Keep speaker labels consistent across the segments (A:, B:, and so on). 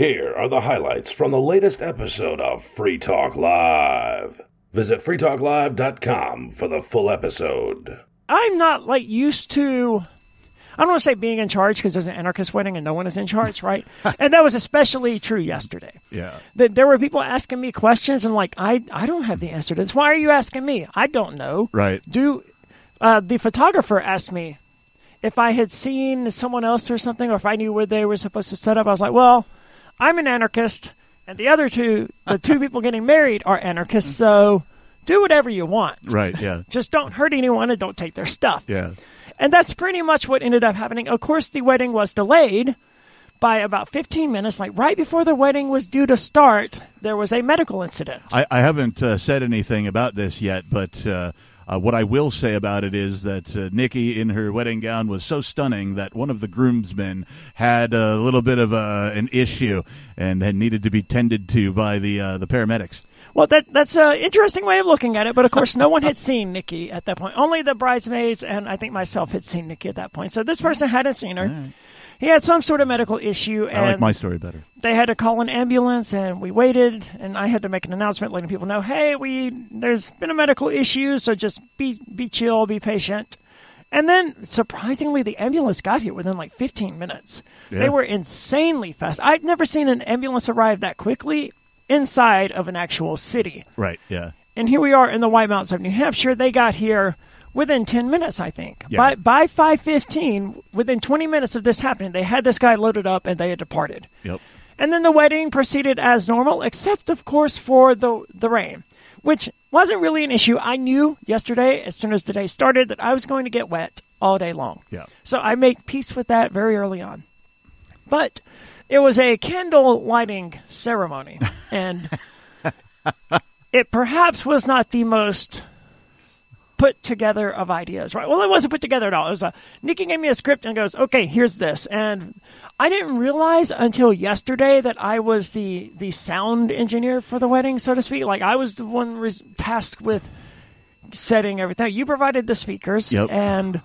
A: Here are the highlights from the latest episode of Free Talk Live. Visit freetalklive.com for the full episode.
B: I'm not like used to. I don't want to say being in charge because there's an anarchist wedding and no one is in charge, right? and that was especially true yesterday.
C: Yeah.
B: That there were people asking me questions and like I I don't have the answer to this. Why are you asking me? I don't know.
C: Right.
B: Do uh, the photographer asked me if I had seen someone else or something, or if I knew where they were supposed to set up. I was like, well, I'm an anarchist, and the other two, the two people getting married, are anarchists. So do whatever you want.
C: Right. Yeah.
B: Just don't hurt anyone and don't take their stuff.
C: Yeah.
B: And that's pretty much what ended up happening. Of course, the wedding was delayed by about 15 minutes. Like right before the wedding was due to start, there was a medical incident.
C: I, I haven't uh, said anything about this yet, but uh, uh, what I will say about it is that uh, Nikki, in her wedding gown, was so stunning that one of the groomsmen had a little bit of a, an issue and had needed to be tended to by the uh, the paramedics.
B: Well, that that's an interesting way of looking at it. But of course, no one had seen Nikki at that point. Only the bridesmaids and I think myself had seen Nikki at that point. So this person hadn't seen her. He had some sort of medical issue, and
C: I like my story better.
B: They had to call an ambulance, and we waited, and I had to make an announcement letting people know, hey, we there's been a medical issue, so just be be chill, be patient. And then, surprisingly, the ambulance got here within like 15 minutes.
C: Yeah.
B: They were insanely fast. I've never seen an ambulance arrive that quickly inside of an actual city.
C: Right. Yeah.
B: And here we are in the White Mountains of New Hampshire. They got here within 10 minutes, I think.
C: Yeah.
B: By by 5:15, within 20 minutes of this happening, they had this guy loaded up and they had departed.
C: Yep.
B: And then the wedding proceeded as normal, except of course for the the rain, which wasn't really an issue. I knew yesterday, as soon as the day started, that I was going to get wet all day long.
C: Yeah.
B: So I make peace with that very early on. But it was a candle lighting ceremony, and it perhaps was not the most put together of ideas, right? Well, it wasn't put together at all. It was a Nikki gave me a script and goes, "Okay, here's this," and I didn't realize until yesterday that I was the the sound engineer for the wedding, so to speak. Like I was the one res- tasked with setting everything. You provided the speakers,
C: Yep.
B: and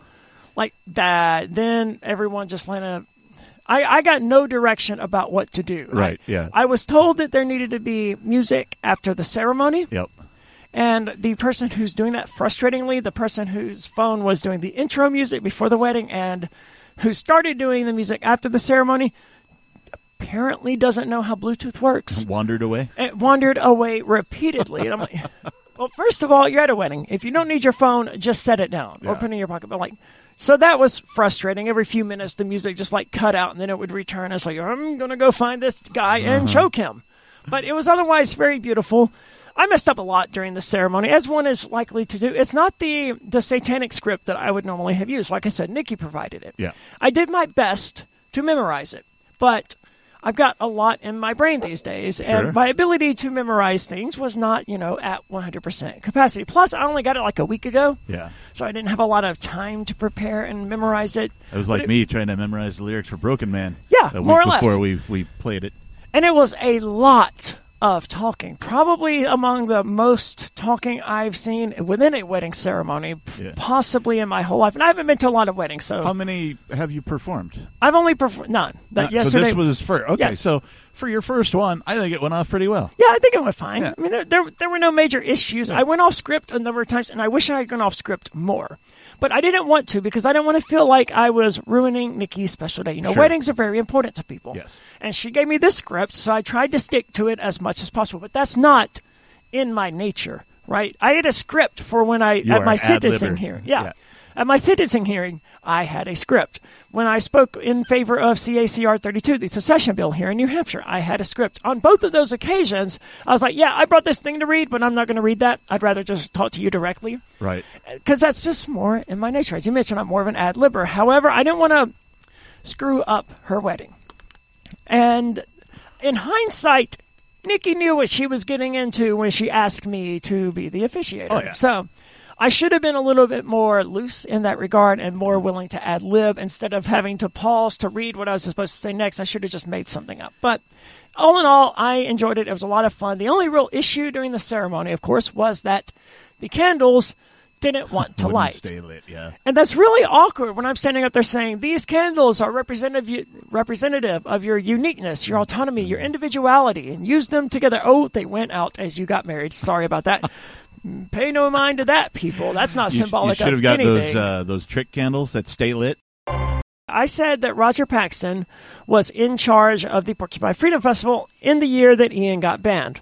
B: like that. Then everyone just of. I, I got no direction about what to do.
C: Right,
B: I-
C: yeah.
B: I was told that there needed to be music after the ceremony.
C: Yep.
B: And the person who's doing that, frustratingly, the person whose phone was doing the intro music before the wedding and who started doing the music after the ceremony, apparently doesn't know how Bluetooth works.
C: Wandered away.
B: It wandered away repeatedly. And I'm like, well, first of all, you're at a wedding. If you don't need your phone, just set it down or put it in your pocket. But like, so that was frustrating. Every few minutes, the music just like cut out and then it would return. It's like, I'm going to go find this guy and uh-huh. choke him. But it was otherwise very beautiful. I messed up a lot during the ceremony, as one is likely to do. It's not the the satanic script that I would normally have used. Like I said, Nikki provided it.
C: Yeah.
B: I did my best to memorize it, but I've got a lot in my brain these days,
C: Sure.
B: and my ability to memorize things was not, you know, at 100% capacity. Plus, I only got it like a week ago,
C: Yeah.
B: so I didn't have a lot of time to prepare and memorize it.
C: It was like
B: it-
C: me trying to memorize the lyrics for Broken Man.
B: Yeah,
C: a week
B: more or less.
C: before we we played it.
B: And it was a lot of talking, probably among the most talking I've seen within a wedding ceremony,
C: Yeah.
B: possibly in my whole life. And I haven't been to a lot of weddings, so
C: How many have you performed?
B: I've only performed none. That yesterday,
C: So this was first. Okay,
B: Yes.
C: so for your first one, I think it went off pretty well.
B: Yeah, I think it went fine.
C: Yeah.
B: I mean, there, there there were no major issues. I went off script a number of times, and I wish I had gone off script more. But I didn't want to because I didn't want to feel like I was ruining Nikki's special day. You know,
C: Sure.
B: weddings are very important to people.
C: Yes.
B: And she gave me this script, so I tried to stick to it as much as possible. But that's not in my nature, right? I had a script for when I
C: You
B: at my sentencing hearing. Yeah.
C: Yeah.
B: At my sentencing hearing, I had a script. When I spoke in favor of CACR 32, the secession bill here in New Hampshire, I had a script. On both of those occasions, I was like, yeah, I brought this thing to read, but I'm not going to read that. I'd rather just talk to you directly
C: Right.
B: because that's just more in my nature. As you mentioned, I'm more of an ad libber. However, I didn't want to screw up her wedding. And in hindsight, Nikki knew what she was getting into when she asked me to be the officiator.
C: Oh, yeah.
B: So I should have been a little bit more loose in that regard and more willing to ad lib instead of having to pause to read what I was supposed to say next. I should have just made something up. But all in all, I enjoyed it. It was a lot of fun. The only real issue during the ceremony, of course, was that the candles didn't want to light.
C: stay lit. Yeah.
B: And that's really awkward when I'm standing up there saying these candles are representative representative of your uniqueness, your autonomy, your mm. individuality, and use them together. Oh, they went out as you got married. Sorry about that. Pay no mind to that, people. That's not
C: You, sh- you
B: symbolic
C: should have got
B: anything.
C: those uh, those trick candles that stay lit.
B: I said that Roger Paxton was in charge of the Porcupine Freedom Festival in the year that Ian got banned.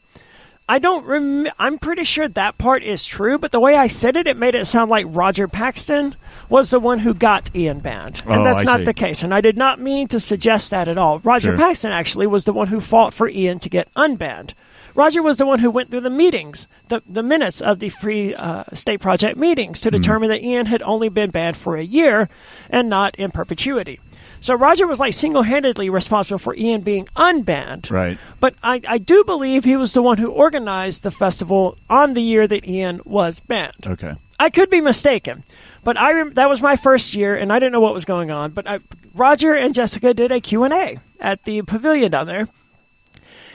B: I don't rem- I'm pretty sure that part is true, but the way I said it, it made it sound like Roger Paxton was the one who got Ian banned. And
C: Oh,
B: that's
C: I
B: not
C: see.
B: the case. And I did not mean to suggest that at all. Roger
C: Sure.
B: Paxton actually was the one who fought for Ian to get unbanned. Roger was the one who went through the meetings, the, the minutes of the Free uh, State Project meetings
C: Hmm.
B: to determine that Ian had only been banned for a year and not in perpetuity. So Roger was like single handedly responsible for Ian being unbanned.
C: Right.
B: But I, I do believe he was the one who organized the festival on the year that Ian was banned.
C: Okay.
B: I could be mistaken, but I rem- that was my first year, and I didn't know what was going on. But I, Roger and Jessica did a Q and A at the pavilion down there,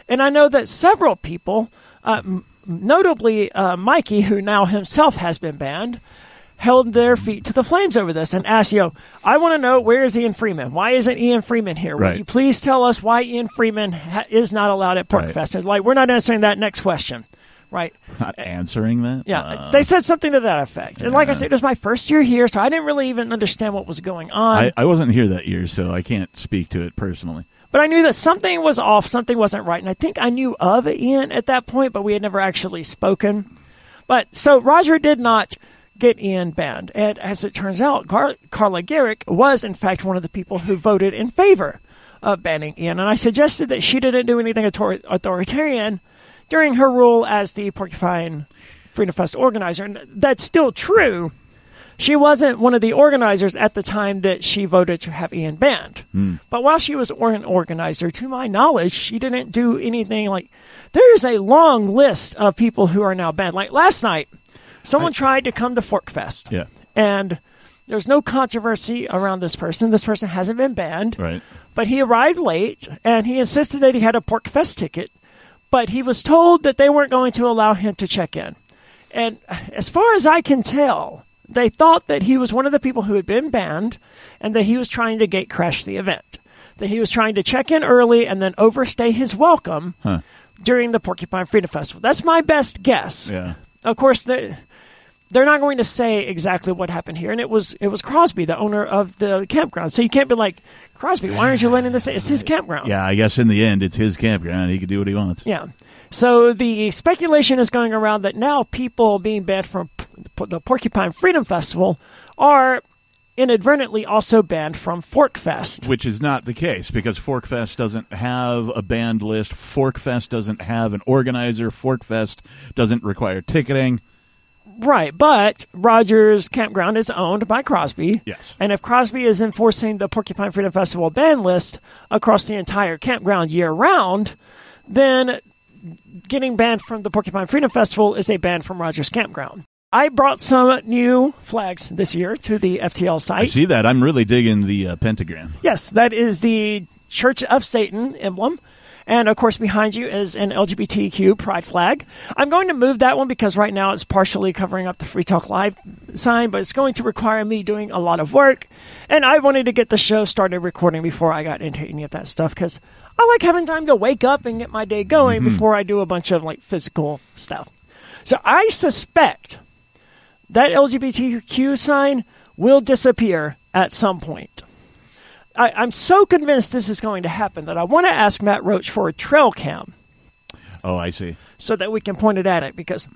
B: and I know that several people, uh, m- notably uh, Mikey, who now himself has been banned, held their feet to the flames over this and asked, "Yo, I want to know where is Ian Freeman? Why isn't Ian Freeman here? Will you please tell us why Ian Freeman ha- is not allowed at
C: Right.
B: Porcfest?" And like, we're not answering that next question, right?
C: Not answering that.
B: Yeah,
C: Uh,
B: they said something to that effect. And like I said, it was my first year here, so I didn't really even understand what was going on.
C: I, I wasn't here that year, so I can't speak to it personally.
B: But I knew that something was off, something wasn't right. And I think I knew of Ian at that point, but we had never actually spoken. But so Roger did not get Ian banned. And as it turns out, Car- Carla Gericke was, in fact, one of the people who voted in favor of banning Ian. And I suggested that she didn't do anything author- authoritarian during her rule as the Porcupine Freedom Fest organizer. And that's still true. She wasn't one of the organizers at the time that she voted to have Ian banned. Hmm. But while she was an organizer, to my knowledge, she didn't do anything like. There is a long list of people who are now banned. Like last night, someone tried to come to Forkfest.
C: Yeah.
B: And there's no controversy around this person. This person hasn't been banned.
C: Right.
B: But he arrived late and he insisted that he had a Porcfest ticket. But he was told that they weren't going to allow him to check in. And as far as I can tell, they thought that he was one of the people who had been banned and that he was trying to gate crash the event. That he was trying to check in early and then overstay his welcome
C: Huh.
B: during the Porcupine Freedom Festival. That's my best guess.
C: Yeah.
B: Of course, they, they're not going to say exactly what happened here. And it was it was Crosby, the owner of the campground. So you can't be like, Crosby, why aren't you letting this? It's his campground.
C: Yeah. I guess in the end, it's his campground. He can do what he wants.
B: Yeah. So the speculation is going around that now people being banned from the Porcupine Freedom Festival are inadvertently also banned from Forkfest.
C: Which is not the case because Forkfest doesn't have a band list. Forkfest doesn't have an organizer. Forkfest doesn't require ticketing.
B: Right, but Rogers Campground is owned by Crosby.
C: Yes.
B: And if Crosby is enforcing the Porcupine Freedom Festival ban list across the entire campground year round, then getting banned from the Porcupine Freedom Festival is a ban from Rogers Campground. I brought some new flags this year to the FTL site.
C: I see that. I'm really digging the uh, pentagram.
B: Yes, that is the Church of Satan emblem. And of course, behind you is an LGBTQ pride flag. I'm going to move that one because right now it's partially covering up the Free Talk Live sign, but it's going to require me doing a lot of work. And I wanted to get the show started recording before I got into any of that stuff because I like having time to wake up and get my day going before I do a bunch of like physical stuff. So I suspect that LGBTQ sign will disappear at some point. I, I'm so convinced this is going to happen that I want to ask Matt Roach for a trail cam
C: Oh, I see.
B: so that we can point it at it because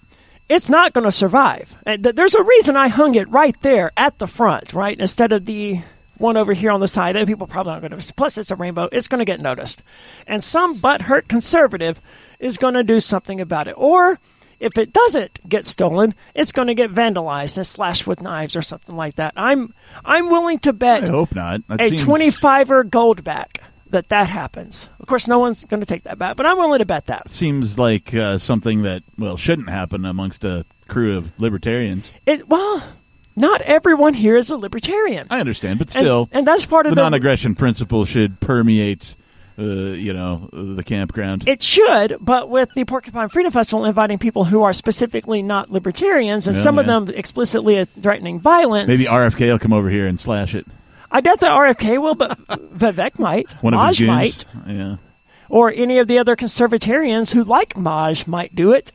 B: it's not going to survive. And th- there's a reason I hung it right there at the front, right, instead of the one over here on the side that people probably aren't going to. Plus, it's a rainbow; it's going to get noticed, and some butthurt conservative is going to do something about it, or. If it doesn't get stolen, it's going to get vandalized and slashed with knives or something like that. I'm I'm willing to bet
C: I hope not. That
B: a
C: seems-
B: 25er goldback that that happens. Of course, no one's going to take that back, but I'm willing to bet that.
C: seems like uh, something that well shouldn't happen amongst a crew of libertarians.
B: It well, not everyone here is a libertarian,
C: I understand, but still,
B: and that's part
C: the
B: of the
C: non-aggression principle should permeate uh, you know, the campground.
B: It should, but with the Porcupine Freedom Festival inviting people who are specifically not libertarians and
C: Yeah,
B: some of them explicitly threatening violence.
C: Maybe RFK will come over here and slash it.
B: I doubt that RFK will, but Vivek might.
C: One of
B: Maj
C: his
B: might.
C: Yeah.
B: or any of the other conservatarians who like Maj might do it.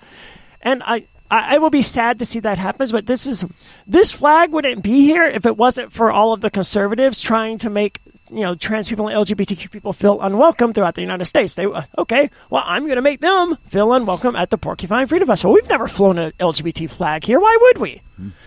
B: And I, I, I will be sad to see that happens. But this is this flag wouldn't be here if it wasn't for all of the conservatives trying to make you know trans people and LGBTQ people feel unwelcome throughout the United States. They uh, okay, well I'm going to make them feel unwelcome at the Porcupine Freedom Festival. We've never flown an LGBT flag here. Why would we?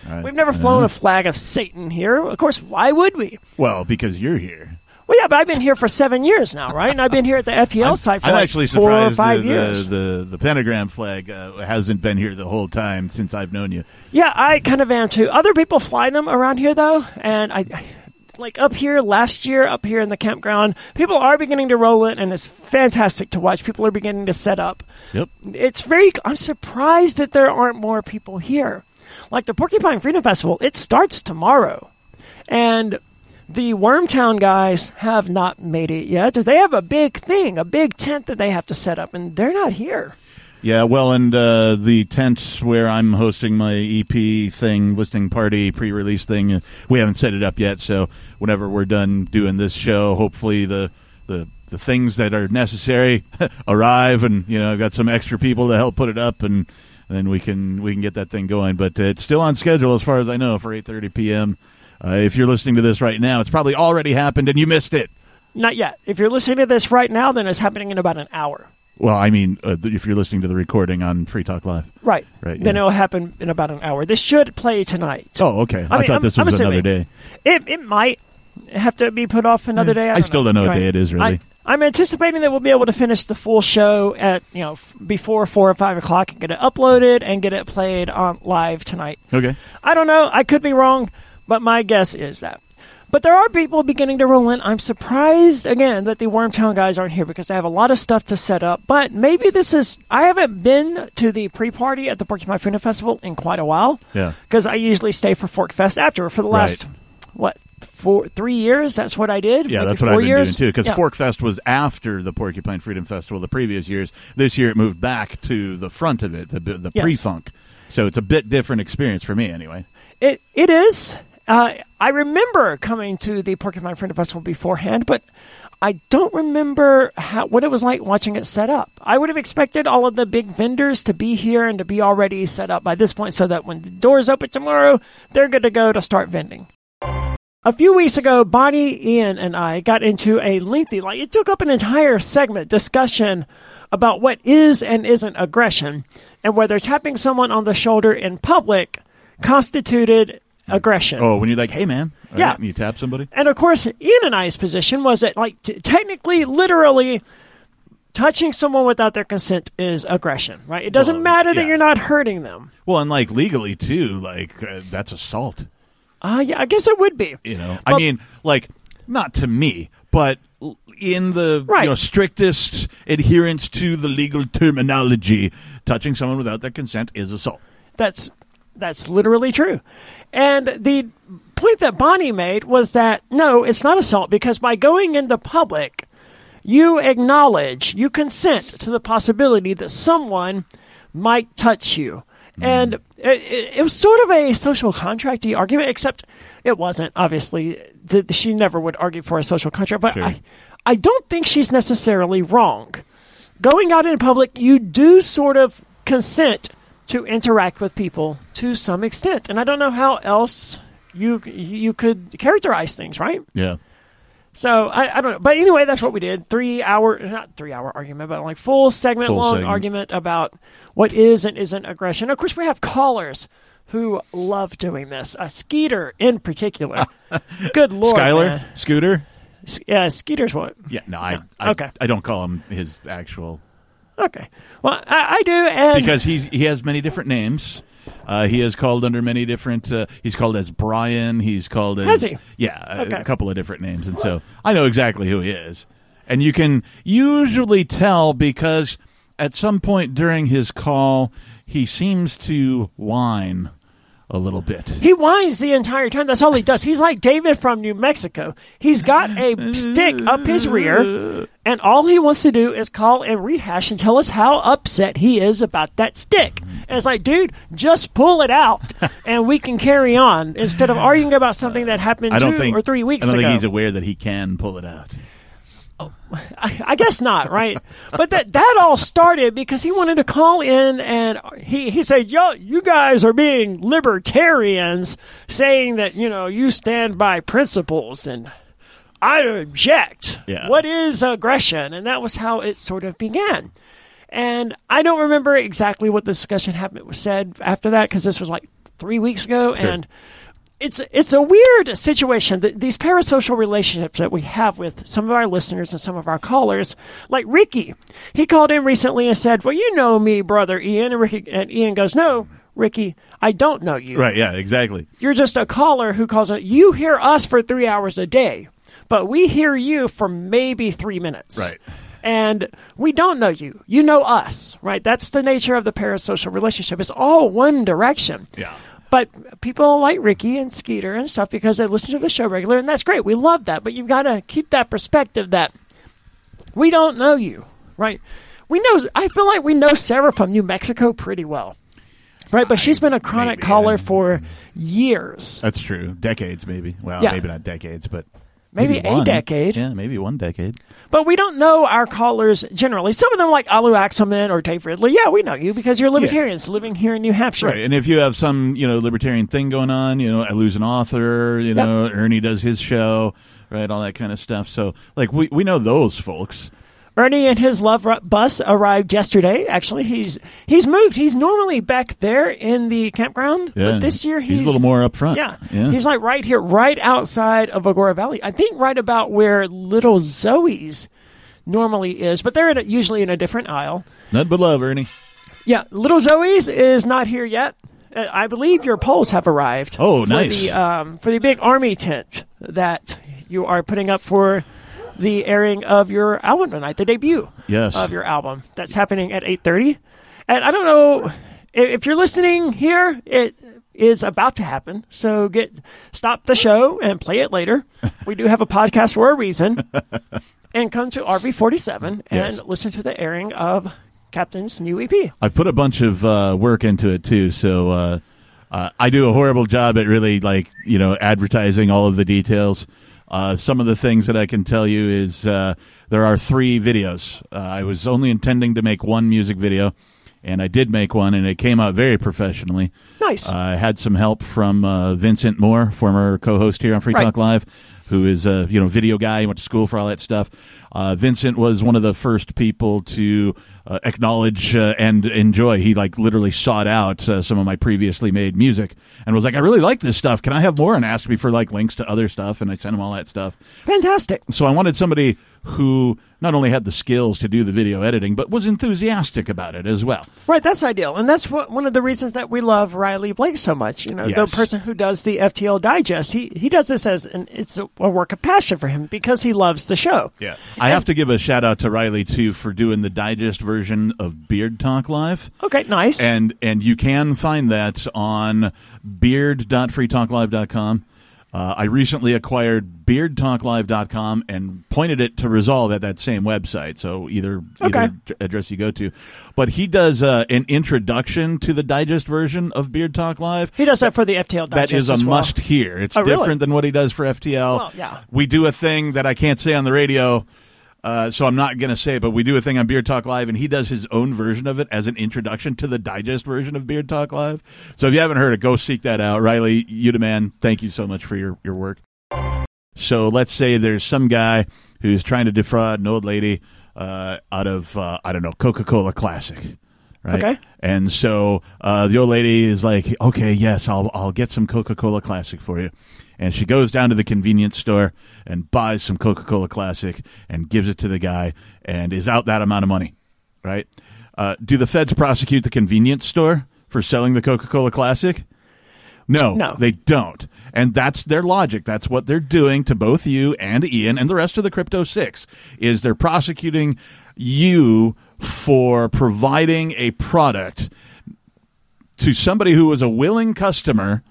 C: Right.
B: We've never flown a flag of Satan here. Of course, why would we?
C: Well, because you're here.
B: Well, yeah, but I've been here for seven years now, right? And I've been here at the FTL site for
C: I'm
B: like
C: actually
B: four or five
C: the,
B: years.
C: The, the the pentagram flag uh, hasn't been here the whole time since I've known you.
B: Yeah, I kind of am too. Other people fly them around here though, and I like up here last year, up here in the campground, people are beginning to roll it, and it's fantastic to watch. People are beginning to set up.
C: Yep.
B: It's very. I'm surprised that there aren't more people here. Like the Porcupine Freedom Festival, it starts tomorrow, and the Wormtown guys have not made it yet. They have a big thing, a big tent that they have to set up, and they're not here.
C: Yeah, well, and uh, the tent where I'm hosting my EP thing, listening party, pre-release thing, uh, we haven't set it up yet. So whenever we're done doing this show, hopefully the the the things that are necessary arrive, and you know, I've got some extra people to help put it up, and then we can we can get that thing going. But uh, it's still on schedule, as far as I know, for 8:30 p.m. Uh, if you're listening to this right now, it's probably already happened and you missed it.
B: Not yet. If you're listening to this right now, then it's happening in about an hour.
C: Well, I mean, uh, if you're listening to the recording on Free Talk Live.
B: Right.
C: Right,
B: Then
C: yeah.
B: it'll happen in about an hour. This should play tonight.
C: Oh, okay. I,
B: mean,
C: thought
B: I'm-
C: this was another day.
B: It it might have to be put off another day. I,
C: I still don't know what day it is, really.
B: I, I'm anticipating that we'll be able to finish the full show at you know f- before four or five o'clock and get it uploaded and get it played on live tonight.
C: Okay.
B: I don't know. I could be wrong, but my guess is that. But there are people beginning to roll in. I'm surprised again that the Wormtown guys aren't here because I have a lot of stuff to set up. But maybe this is. I haven't been to the pre-party at the Porcupine Freedom Festival in quite a while.
C: Yeah.
B: Because I usually stay for Fork Fest after for the last
C: Right.
B: what four three years. That's what I did.
C: Yeah, that's what I've been
B: years.
C: doing too. Because
B: Yeah.
C: Fork Fest was after the Porcupine Freedom Festival the previous years. This year it moved back to the front of it, the the
B: Yes.
C: pre-funk. So it's a bit different experience for me, anyway.
B: It it is. Uh, I remember coming to the Porcupine Freedom Festival beforehand, but I don't remember how, what it was like watching it set up. I would have expected all of the big vendors to be here and to be already set up by this point, so that when the doors open tomorrow, they're good to go to start vending. A few weeks ago, Bonnie, Ian, and I got into a lengthy, like it took up an entire segment discussion about what is and isn't aggression, and whether tapping someone on the shoulder in public constituted aggression.
C: Oh, when you're like, "Hey, man," right?
B: Yeah.
C: and you tap somebody.
B: And of course, Ian and I's position was that, like, t- technically, literally, touching someone without their consent is aggression, right? It doesn't
C: Well,
B: matter that
C: yeah.
B: you're not hurting them.
C: Well, and like legally too, like uh, that's assault.
B: Uh, yeah, I guess it would be.
C: You know, I mean, like not to me, but in the
B: Right.
C: you know strictest adherence to the legal terminology, touching someone without their consent is assault.
B: That's that's literally true. And the point that Bonnie made was that no, it's not assault because by going into public, you acknowledge, you consent to the possibility that someone might touch you. Mm-hmm. And it, it, it was sort of a social contracty argument, except it wasn't. Obviously, Th- she never would argue for a social contract. But
C: Sure.
B: I, I don't think she's necessarily wrong. Going out in public, you do sort of consent to interact with people to some extent, and I don't know how else you you could characterize things, right?
C: Yeah.
B: So I, I don't know, but anyway, that's what we did. Three hour, not three hour argument, but like full segment
C: Full
B: long
C: segment.
B: argument about what is and isn't aggression. Of course, we have callers who love doing this. A Skeeter in particular. Good lord,
C: Skyler,
B: man.
C: Scooter.
B: S- Yeah, Skeeter's what?
C: Yeah, no, I,
B: No.
C: I,
B: Okay.
C: I don't call him his actual
B: Okay, well, I, I do, and
C: because he's he has many different names. Uh, he is called under many different. Uh, he's called as Brian. He's called as
B: Has he?
C: yeah, a-
B: Okay.
C: a, couple of different names, and so I know exactly who he is. And you can usually tell because at some point during his call, he seems to whine a little bit.
B: He whines the entire time. That's all he does. He's like David from New Mexico. He's got a stick up his rear, and all he wants to do is call and rehash and tell us how upset he is about that stick. And it's like, dude, just pull it out, and we can carry on instead of arguing about something that happened two
C: think
B: or three weeks ago.
C: I don't
B: ago.
C: think he's aware that he can pull it out.
B: I, I guess not, right? but that that all started because he wanted to call in and he, he said, Yo, you guys are being libertarians, saying that, you know, you stand by principles and I object.
C: Yeah.
B: What is aggression? And that was how it sort of began. And I don't remember exactly what the discussion happened was said after that because this was like three weeks ago.
C: Sure.
B: And it's it's a weird situation. that These parasocial relationships that we have with some of our listeners and some of our callers, like Ricky, he called in recently and said, "Well, you know me, brother Ian." And Ricky and Ian goes, "No, Ricky, I don't know you.
C: Right? Yeah, exactly.
B: You're just a caller who calls it. You hear us for three hours a day, but we hear you for maybe three minutes.
C: Right.
B: And we don't know you. You know us, right? That's the nature of the parasocial relationship. It's all one direction.
C: Yeah.
B: But people like Ricky and Skeeter and stuff because they listen to the show regular, and that's great. We love that. But you've got to keep that perspective that we don't know you, right? We know. I feel like we know Sarah from New Mexico pretty well, right? But she's been a chronic
C: maybe,
B: caller
C: yeah.
B: for years,
C: That's true. Decades, maybe. Well,
B: Yeah.
C: maybe not decades, but
B: maybe, a
C: one.
B: decade.
C: Yeah, maybe one decade.
B: But we don't know our callers generally. Some of them, like Alu Axelman or Dave Ridley, yeah, we know you because you're libertarians living here in New Hampshire.
C: Right, and if you have some, you know, libertarian thing going on, you know, I lose an author, you know, Ernie does his show, right, all that kind of stuff. So, like, we we know those folks.
B: Ernie and his love bus arrived yesterday. Actually, he's he's moved. He's normally back there in the campground,
C: Yeah,
B: but this year he's,
C: a little more up front.
B: Yeah,
C: yeah.
B: he's like right here, right outside of Agora Valley. I think right about where Little Zoe's normally is, but they're in a, usually in a different aisle.
C: Nothing but love, Ernie.
B: Yeah, Little Zoe's is not here yet. Uh, I believe your poles have arrived.
C: Oh,
B: for
C: nice.
B: The, um, for the big army tent that you are putting up for the airing of your album tonight, the debut
C: Yes.
B: of your album. That's happening at eight thirty. And I don't know if you're listening here. It is about to happen. So get stop the show and play it later. we do have a podcast for a reason. and come to RV47 and
C: Yes.
B: listen to the airing of Captain's new EP.
C: I've put a bunch of uh, work into it too, so uh, uh, I do a horrible job at really like you know advertising all of the details. Uh, some of the things that I can tell you is uh, there are three videos. Uh, I was only intending to make one music video, and I did make one, and it came out very professionally.
B: Nice.
C: I had some help from uh, Vincent Moore, former co-host here on Free
B: Right.
C: Talk Live, who is a you know video guy. He went to school for all that stuff. Uh, Vincent was one of the first people to uh, acknowledge uh, and enjoy. He like literally sought out uh, some of my previously made music and was like, "I really like this stuff. Can I have more?" And asked me for like links to other stuff, and I sent him all that stuff.
B: Fantastic.
C: So I wanted somebody who not only had the skills to do the video editing, but was enthusiastic about it as well.
B: Right, that's ideal. And that's what one of the reasons that we love Riley Blake so much. You know,
C: Yes.
B: the person who does the FTL digest, he he does this as and it's a, a work of passion for him because he loves the show.
C: Yeah. I have to give a shout out to Riley too for doing the digest version of Beard Talk Live.
B: Okay, nice.
C: And and you can find that on beard.freetalklive.com. Uh, I recently acquired beardtalklive.com and pointed it to Resolve at that same website. So either
B: Okay.
C: either address you go to, but he does uh, an introduction to the digest version of Beard Talk Live.
B: he does that for the FTL digest.
C: That is a
B: well.
C: must hear. It's
B: Oh, really?
C: different than what he does for FTL.
B: Well, yeah.
C: We do a thing that I can't say on the radio, uh, so I'm not going to say it, but we do a thing on Beard Talk Live, and he does his own version of it as an introduction to the digest version of Beard Talk Live. So if you haven't heard it, go seek that out. Riley, you the man. Thank you so much for your, your work. So let's say there's some guy who's trying to defraud an old lady uh, out of, uh, I don't know, Coca Cola Classic. Right?
B: Okay.
C: And so uh, the old lady is like, okay, yes, I'll, I'll get some Coca Cola Classic for you. And she goes down to the convenience store and buys some Coca Cola Classic and gives it to the guy and is out that amount of money. Right? Uh, do the feds prosecute the convenience store for selling the Coca Cola Classic? No,
B: No.
C: they don't. And that's their logic. That's what they're doing to both you and Ian and the rest of the Crypto 6 is they're prosecuting you for providing a product to somebody who was a willing customer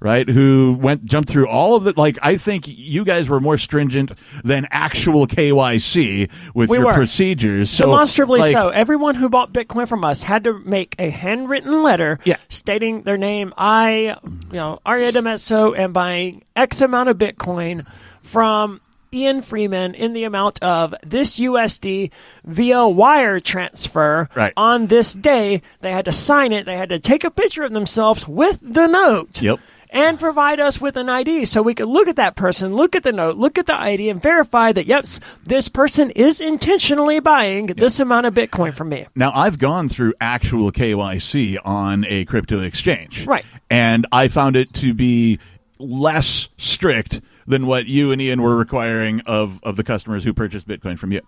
C: right who went jumped through all of the like i think you guys were more stringent than actual kyc with
B: We
C: your
B: were.
C: procedures so
B: Demonstrably
C: like,
B: so. Everyone who bought Bitcoin from us had to make a handwritten letter
C: Yeah.
B: stating their name. I, you know, Aria DiMezzo am buying X amount of Bitcoin from Ian Freeman in the amount of this USD via wire transfer
C: Right.
B: on this day. They had to sign it. They had to take a picture of themselves with the note
C: Yep.
B: And provide us with an ID so we could look at that person, look at the note, look at the ID, and verify that, yes, this person is intentionally buying this amount of Bitcoin from me.
C: Now, I've gone through actual KYC on a crypto exchange.
B: Right.
C: And I found it to be less strict than what you and Ian were requiring of, of the customers who purchased Bitcoin from you.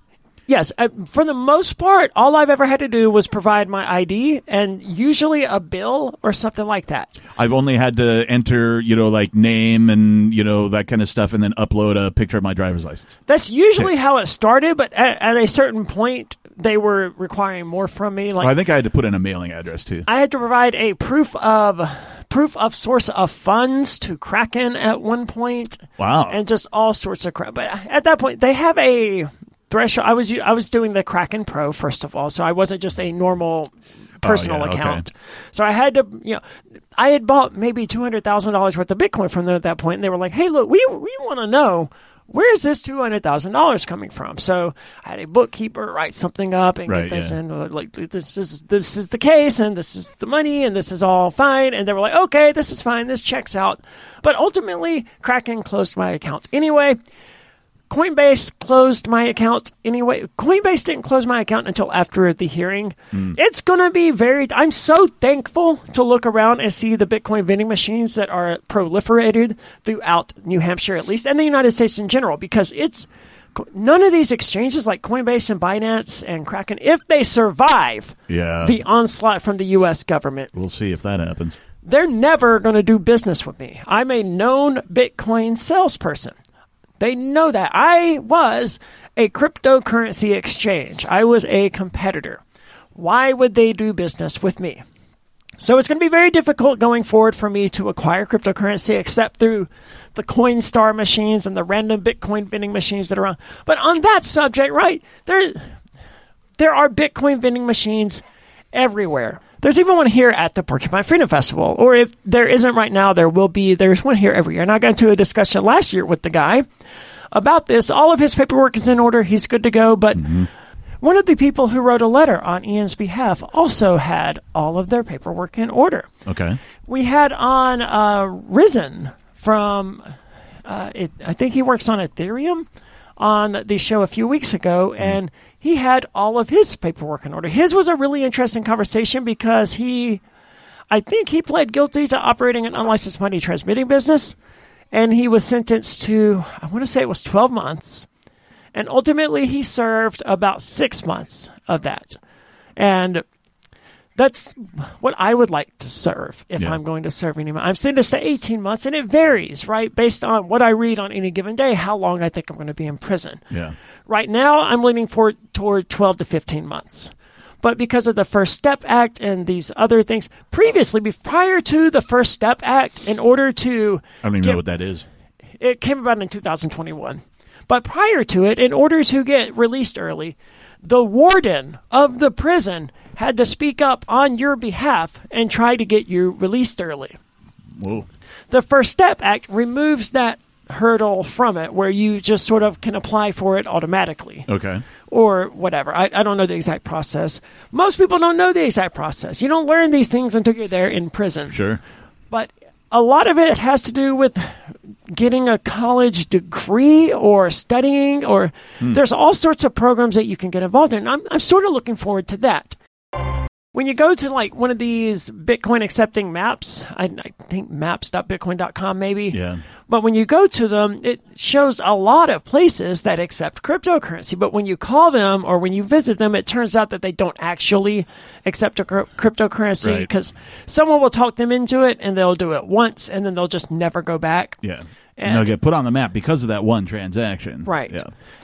B: Yes, uh, for the most part, all I've ever had to do was provide my ID and usually a bill or something like that.
C: I've only had to enter, you know, like name and, you know, that kind of stuff and then upload a picture of my driver's license.
B: That's usually how it started, but at, at a certain point, they were requiring more from me. Like
C: I think I had to put in a mailing address too.
B: I had to provide a proof of proof of source of funds to Kraken at one point.
C: Wow.
B: And just all sorts of crap. But at that point, they have a threshold. I was I was doing the Kraken Pro first of all, so I wasn't just a normal personal
C: Oh, yeah, okay.
B: account. So I had to, you know, I had bought maybe two hundred thousand dollars worth of Bitcoin from them at that point, and they were like, "Hey, look, we we want to know." Where's this two hundred thousand dollars coming from? So I had a bookkeeper write something up and
C: Right,
B: get this
C: yeah.
B: in. uh, Like this is this is the case, and this is the money, and this is all fine. And they were like, "Okay, this is fine. This checks out." But ultimately, Kraken closed my account anyway. Coinbase closed my account anyway. Coinbase didn't close my account until after the hearing. Hmm. It's going to be very. I'm so thankful to look around and see the Bitcoin vending machines that are proliferated throughout New Hampshire, at least, and the United States in general, because it's none of these exchanges like Coinbase and Binance and Kraken, if they survive
C: Yeah.
B: the onslaught from the U.S. government,
C: we'll see if that happens.
B: they're never going to do business with me. I'm a known Bitcoin salesperson. They know that. I was a cryptocurrency exchange, I was a competitor. Why would they do business with me? So it's going to be very difficult going forward for me to acquire cryptocurrency except through the Coinstar machines and the random Bitcoin vending machines that are around. But on that subject, right, there there are Bitcoin vending machines everywhere. There's even one here at the Porcupine Freedom Festival. Or if there isn't right now, there will be. There's one here every year. And I got into a discussion last year with the guy about this. All of his paperwork is in order. He's good to go. But one of the people who wrote a letter on Ian's behalf also had all of their paperwork in order.
C: Okay.
B: We had on uh, Risen from, uh, it, I think he works on Ethereum, on the show a few weeks ago, mm-hmm. and he had all of his paperwork in order. His was a really interesting conversation because he, I think he pled guilty to operating an unlicensed money transmitting business, and he was sentenced to, I want to say it was 12 months. And ultimately, he served about six months of that. And that's what I would like to serve if
C: Yeah.
B: I'm going to serve any. I'm sentenced to 18 months, and it varies, right, based on what I read on any given day, how long I think I'm going to be in prison.
C: Yeah.
B: Right now, I'm leaning for, toward 12 to 15 months. But because of the First Step Act and these other things, previously, be- prior to the First Step Act, in order to
C: I don't even
B: get
C: know what that is.
B: it came about in 2021. But prior to it, in order to get released early, the warden of the prison had to speak up on your behalf and try to get you released early.
C: Whoa.
B: The First Step Act removes that hurdle from it where you just sort of can apply for it automatically
C: Okay.
B: or whatever. I, I don't know the exact process. Most people don't know the exact process. You don't learn these things until you're there in prison
C: Sure.
B: but a lot of it has to do with getting a college degree or studying or hmm. there's all sorts of programs that you can get involved in I'm, I'm sort of looking forward to that when you go to like one of these bitcoin accepting maps i, I think maps.bitcoin.com maybe
C: Yeah.
B: but when you go to them, it shows a lot of places that accept cryptocurrency. But when you call them or when you visit them, it turns out that they don't actually accept a cryp- cryptocurrency
C: Right.
B: because someone will talk them into it and they'll do it once and then they'll just never go back.
C: Yeah. And they'll get put on the map because of that one transaction.
B: Right.
C: Yeah.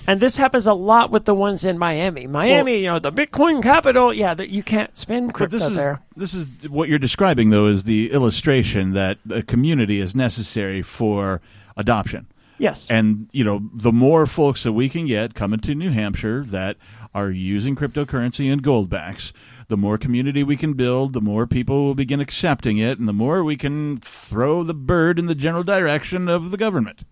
B: And this happens a lot with the ones in Miami. Miami,
C: Well-
B: you know, the Bitcoin capital. Yeah, that you can't spend crypto
C: this is
B: there.
C: this is what you're describing though is the illustration that a community is necessary for adoption.
B: Yes.
C: And you know, the more folks that we can get coming to New Hampshire that are using cryptocurrency and goldbacks, the more community we can build, the more people will begin accepting it, and the more we can throw the bird in the general direction of the government.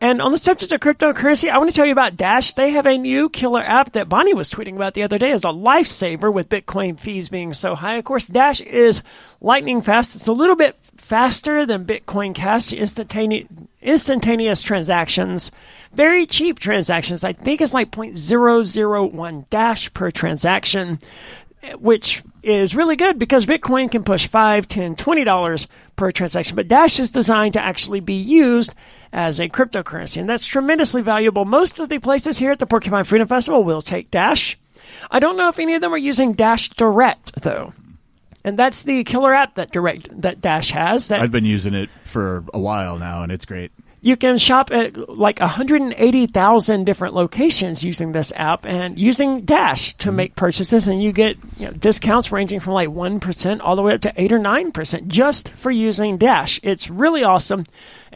B: And on the subject of cryptocurrency, I want to tell you about Dash. They have a new killer app that Bonnie was tweeting about the other day as a lifesaver with Bitcoin fees being so high. Of course, Dash is lightning fast. It's a little bit faster than Bitcoin Cash, instantaneous, instantaneous transactions, very cheap transactions. I think it's like 0.001 Dash per transaction which is really good because Bitcoin can push five, ten, twenty dollars per transaction. But Dash is designed to actually be used as a cryptocurrency, and that's tremendously valuable. Most of the places here at the Porcupine Freedom Festival will take Dash. I don't know if any of them are using Dash Direct though. And that's the killer app that Direct that Dash has. That
C: I've been using it for a while now, and it's great.
B: You can shop at like 180,000 different locations using this app and using Dash to mm-hmm. make purchases, and you get you know, discounts ranging from like 1% all the way up to 8 or 9% just for using Dash. It's really awesome.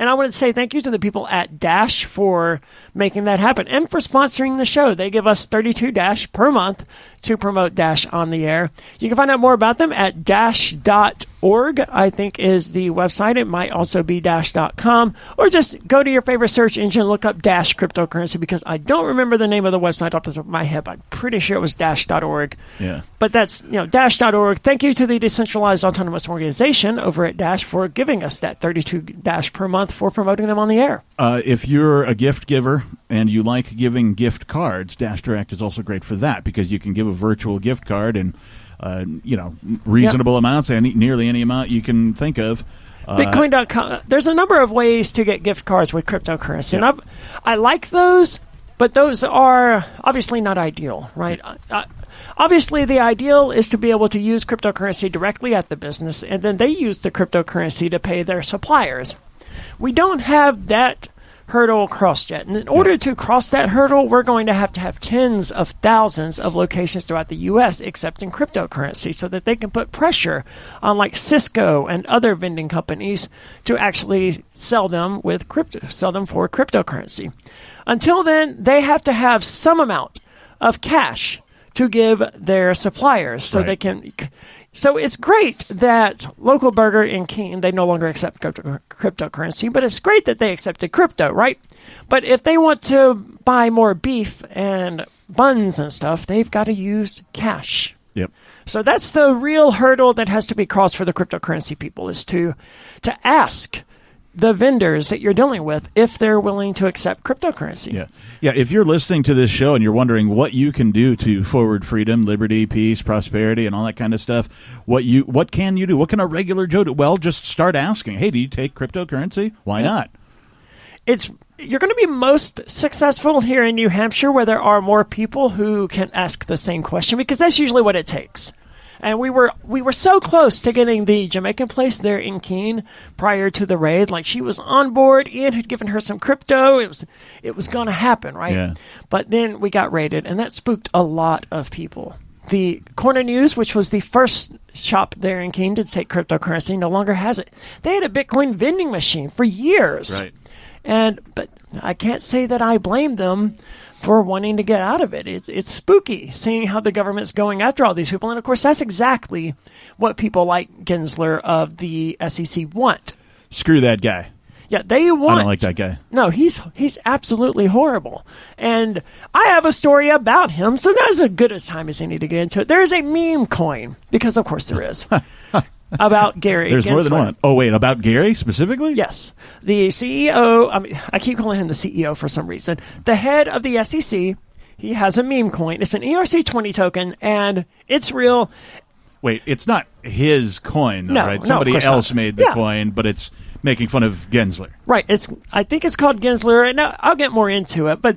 B: And I want to say thank you to the people at Dash for making that happen and for sponsoring the show. They give us 32 Dash per month to promote Dash on the air. You can find out more about them at dash.org, I think is the website. It might also be dash.com or just go to your favorite search engine, look up Dash cryptocurrency because I don't remember the name of the website off the top of my head. But I'm pretty sure it was dash.org.
C: Yeah.
B: But that's, you know, dash.org. Thank you to the decentralized autonomous organization over at Dash for giving us that 32 Dash per month for promoting them on the air.
C: Uh, if you're a gift giver and you like giving gift cards, Dash Direct is also great for that because you can give a virtual gift card and uh, you know reasonable amounts, any nearly any amount you can think of. Uh,
B: Bitcoin.com. There's a number of ways to get gift cards with cryptocurrency,
C: Yeah.
B: and I, I like those, but those are obviously not ideal, right? I, I, obviously, the ideal is to be able to use cryptocurrency directly at the business, and then they use the cryptocurrency to pay their suppliers. We don't have that hurdle crossed yet. And in order to cross that hurdle, we're going to have to have tens of thousands of locations throughout the U.S. accepting cryptocurrency so that they can put pressure on like Sysco and other vending companies to actually sell them with crypto, sell them for cryptocurrency. Until then, they have to have some amount of cash to give their suppliers so
C: Right.
B: they can so it's great that local burger in Keene they no longer accept crypto, cryptocurrency, but it's great that they accepted crypto, right? But if they want to buy more beef and buns and stuff, they've got to use cash.
C: Yep.
B: So that's the real hurdle that has to be crossed for the cryptocurrency people is to to ask the vendors that you're dealing with if they're willing to accept cryptocurrency.
C: Yeah. Yeah. If you're listening to this show and you're wondering what you can do to forward freedom, liberty, peace, prosperity, and all that kind of stuff, what you what can you do? What can a regular Joe do? Well, just start asking. Hey, do you take cryptocurrency? Why not?
B: it's you're going to be most successful here in New Hampshire where there are more people who can ask the same question because that's usually what it takes. And we were we were so close to getting the Jamaican place there in Keene prior to the raid. Like she was on board. Ian had given her some crypto. It was it was going to happen, right?
C: Yeah.
B: But then we got raided, and that spooked a lot of people. The Corner News, which was the first shop there in Keene to take cryptocurrency, no longer has it. They had a Bitcoin vending machine for years.
C: Right.
B: And but I can't say that I blame them for wanting to get out of it. It's it's spooky seeing how the government's going after all these people, and of course that's exactly what people like Gensler of the SEC want.
C: Screw that guy.
B: Yeah, they want.
C: I don't like that guy.
B: No, he's he's absolutely horrible, and I have a story about him. So that's as good a time as any to get into it. There is a meme coin because, of course, there is about Gary.
C: There's more than
B: Gensler.
C: one. Oh wait, about Gary specifically?
B: Yes, the CEO. I mean, I keep calling him the CEO for some reason. The head of the SEC. He has a meme coin. It's an ERC twenty token, and it's real.
C: Wait, it's not his coin, though,
B: No, no,
C: right? Somebody
B: course
C: else
B: not.
C: made the
B: Yeah.
C: coin, but it's making fun of Gensler.
B: Right. It's. I think it's called Gensler. And uh, I'll get more into it, but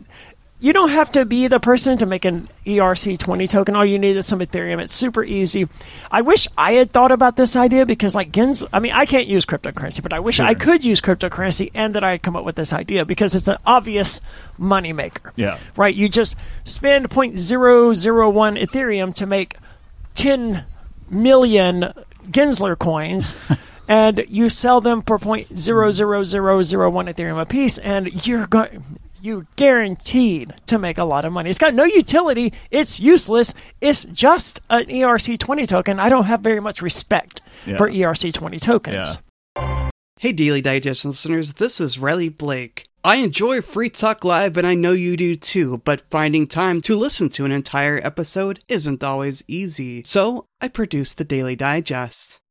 B: you don't have to be the person to make an ERC20 token. All you need is some Ethereum. It's super easy. I wish I had thought about this idea because, like, Gens, I mean, I can't use cryptocurrency, but I wish I could use cryptocurrency and that I had come up with this idea because it's an obvious moneymaker.
C: Yeah.
B: Right? You just spend 0.001 Ethereum to make 10 million Gensler coins. and you sell them for 0.00001 Ethereum a piece, and you're going you guaranteed to make a lot of money. It's got no utility. It's useless. It's just an ERC20 token. I don't have very much respect
C: Yeah.
B: for ERC20 tokens.
C: Yeah.
D: Hey, Daily Digest listeners, this is Riley Blake. I enjoy Free Talk Live, and I know you do too, but finding time to listen to an entire episode isn't always easy. So, I produce the Daily Digest.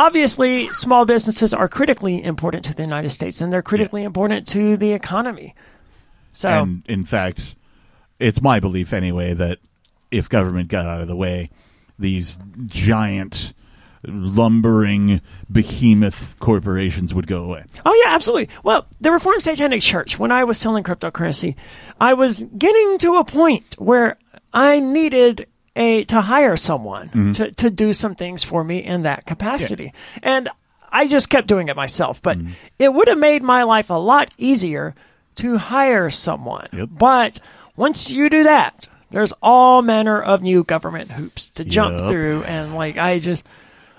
B: Obviously, small businesses are critically important to the United States and they're critically important to the economy. So,
C: And in fact, it's my belief anyway that if government got out of the way, these giant lumbering behemoth corporations would go away.
B: Oh yeah, absolutely. Well, the Reformed Satanic Church, when I was selling cryptocurrency, I was getting to a point where I needed a to hire someone mm-hmm. to, to do some things for me in that capacity. And I just kept doing it myself, but mm-hmm. it would have made my life a lot easier to hire someone.
C: Yep.
B: But once you do that, there's all manner of new government hoops to jump
C: Yep.
B: through and like I just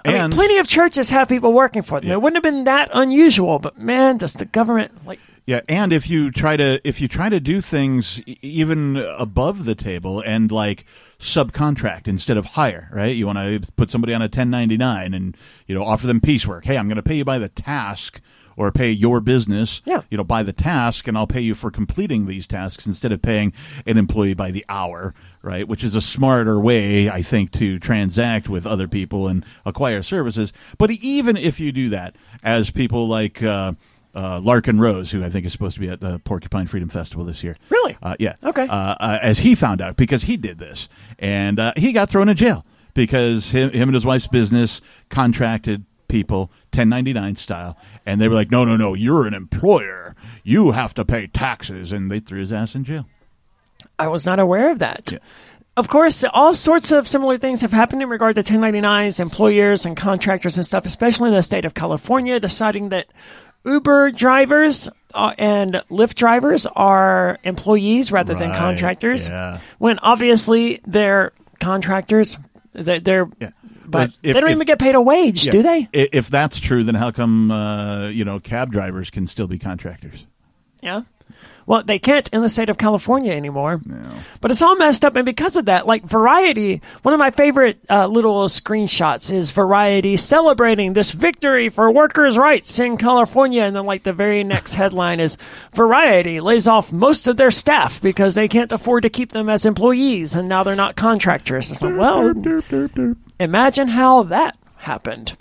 B: I mean, plenty of churches have people working for them.
C: Yeah.
B: It wouldn't have been that unusual, but man, does the government like?
C: Yeah, and if you try to if you try to do things even above the table and like subcontract instead of hire, right? You want to put somebody on a 1099 and you know offer them piecework. Hey, I'm going to pay you by the task or pay your business,
B: Yeah.
C: you know, by the task and I'll pay you for completing these tasks instead of paying an employee by the hour, right? Which is a smarter way, I think, to transact with other people and acquire services. But even if you do that, as people like uh, uh, Larken Rose, who I think is supposed to be at the Porcupine Freedom Festival this year.
B: Really?
C: Uh, yeah.
B: Okay.
C: Uh, uh, as he found out because he did this, and uh, he got thrown in jail because him, him and his wife's business contracted people 1099 style, and they were like, "No, no, no, you're an employer. You have to pay taxes," and they threw his ass in jail.
B: I was not aware of that.
C: Yeah.
B: Of course, all sorts of similar things have happened in regard to 1099s, employers, and contractors and stuff, especially in the state of California, deciding that Uber drivers uh, and Lyft drivers are employees rather than
C: Right,
B: contractors.
C: yeah.
B: When obviously they're contractors. They're, they're but
C: But
B: they don't
C: if-
B: even get paid a wage, do they?
C: I- If that's true, then how come uh, you know cab drivers can still be contractors?
B: Yeah. Well, they can't in the state of California anymore. But it's all messed up, and because of that, like Variety, one of my favorite uh, little screenshots is Variety celebrating this victory for workers' rights in California, and then like the very next headline is Variety lays off most of their staff because they can't afford to keep them as employees, and now they're not contractors. It's like, well, imagine how that happened.